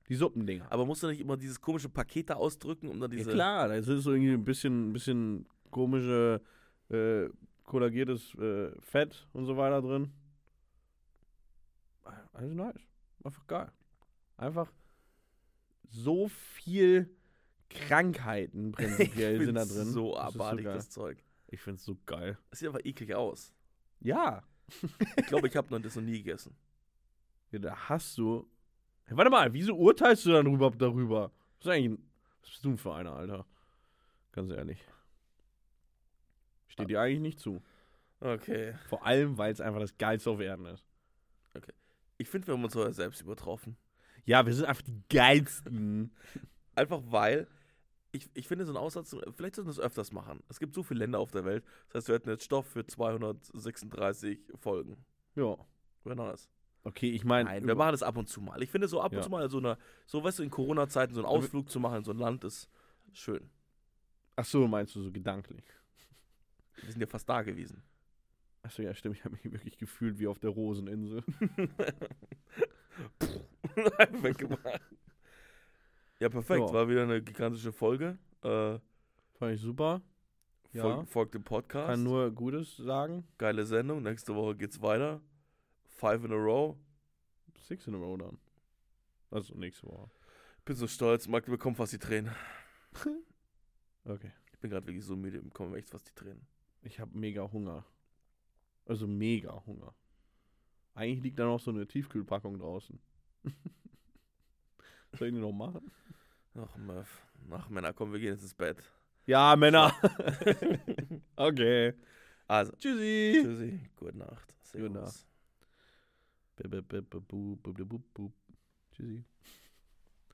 Die Suppendinger. Aber musst du nicht immer dieses komische Paket da ausdrücken, um dann Ja diese. klar, da ist so irgendwie ein bisschen, ein bisschen komische, äh, kollagiertes äh, Fett und so weiter drin. Alles nice. Einfach geil. Einfach so viel Krankheiten prinzipiell sind da drin. So Das abartig, geil. das Zeug. Ich find's so geil. Das sieht einfach eklig aus. Ja. Ich glaube, ich habe noch das noch nie gegessen. ja da hast du. Hey, warte mal, wieso urteilst du dann überhaupt darüber? Was, ist eigentlich, ein- was bist du denn für einer, Alter? Ganz ehrlich. Steht dir eigentlich nicht zu. Okay. Vor allem, weil es einfach das Geilste auf Erden ist. Ich finde, wir haben uns sogar selbst übertroffen. Ja, wir sind einfach die Geilsten. Einfach weil, ich, ich finde so einen Aussatz, vielleicht sollten wir das öfters machen. Es gibt so viele Länder auf der Welt. Das heißt, wir hätten jetzt Stoff für 236 Folgen. ja. Wäre nice. Okay, ich meine. Nein, wir machen das ab und zu mal. Ich finde so ab und Ja. zu mal so eine, so weißt du, in Corona-Zeiten so einen Ausflug zu machen in so ein Land ist schön. Ach so, meinst du so gedanklich? Wir sind ja fast da gewesen. Achso, ja, stimmt. Ich habe mich wirklich gefühlt wie auf der Roseninsel. Weggemacht. Ja, perfekt. Ja. War wieder eine gigantische Folge. Äh, Fand ich super. Ja. folgt, folgt dem Podcast. Kann nur Gutes sagen. Geile Sendung. Nächste Woche geht's weiter. Five in a row. Six in a row dann. Also nächste Woche. Bin so stolz. Marc, du bekommst fast die Tränen. Okay. Ich bin gerade wirklich so müde. Ich bekomme echt fast die Tränen. Ich habe mega Hunger. Also mega Hunger. Eigentlich liegt da noch so eine Tiefkühlpackung draußen. Soll ich die noch machen? Ach, Murph. Ach, Männer, komm, wir gehen jetzt ins Bett. Ja, Männer. okay. Also, Tschüssi. tschüssi. Gute Nacht. Gute Servus. Bip, bip, Tschüssi.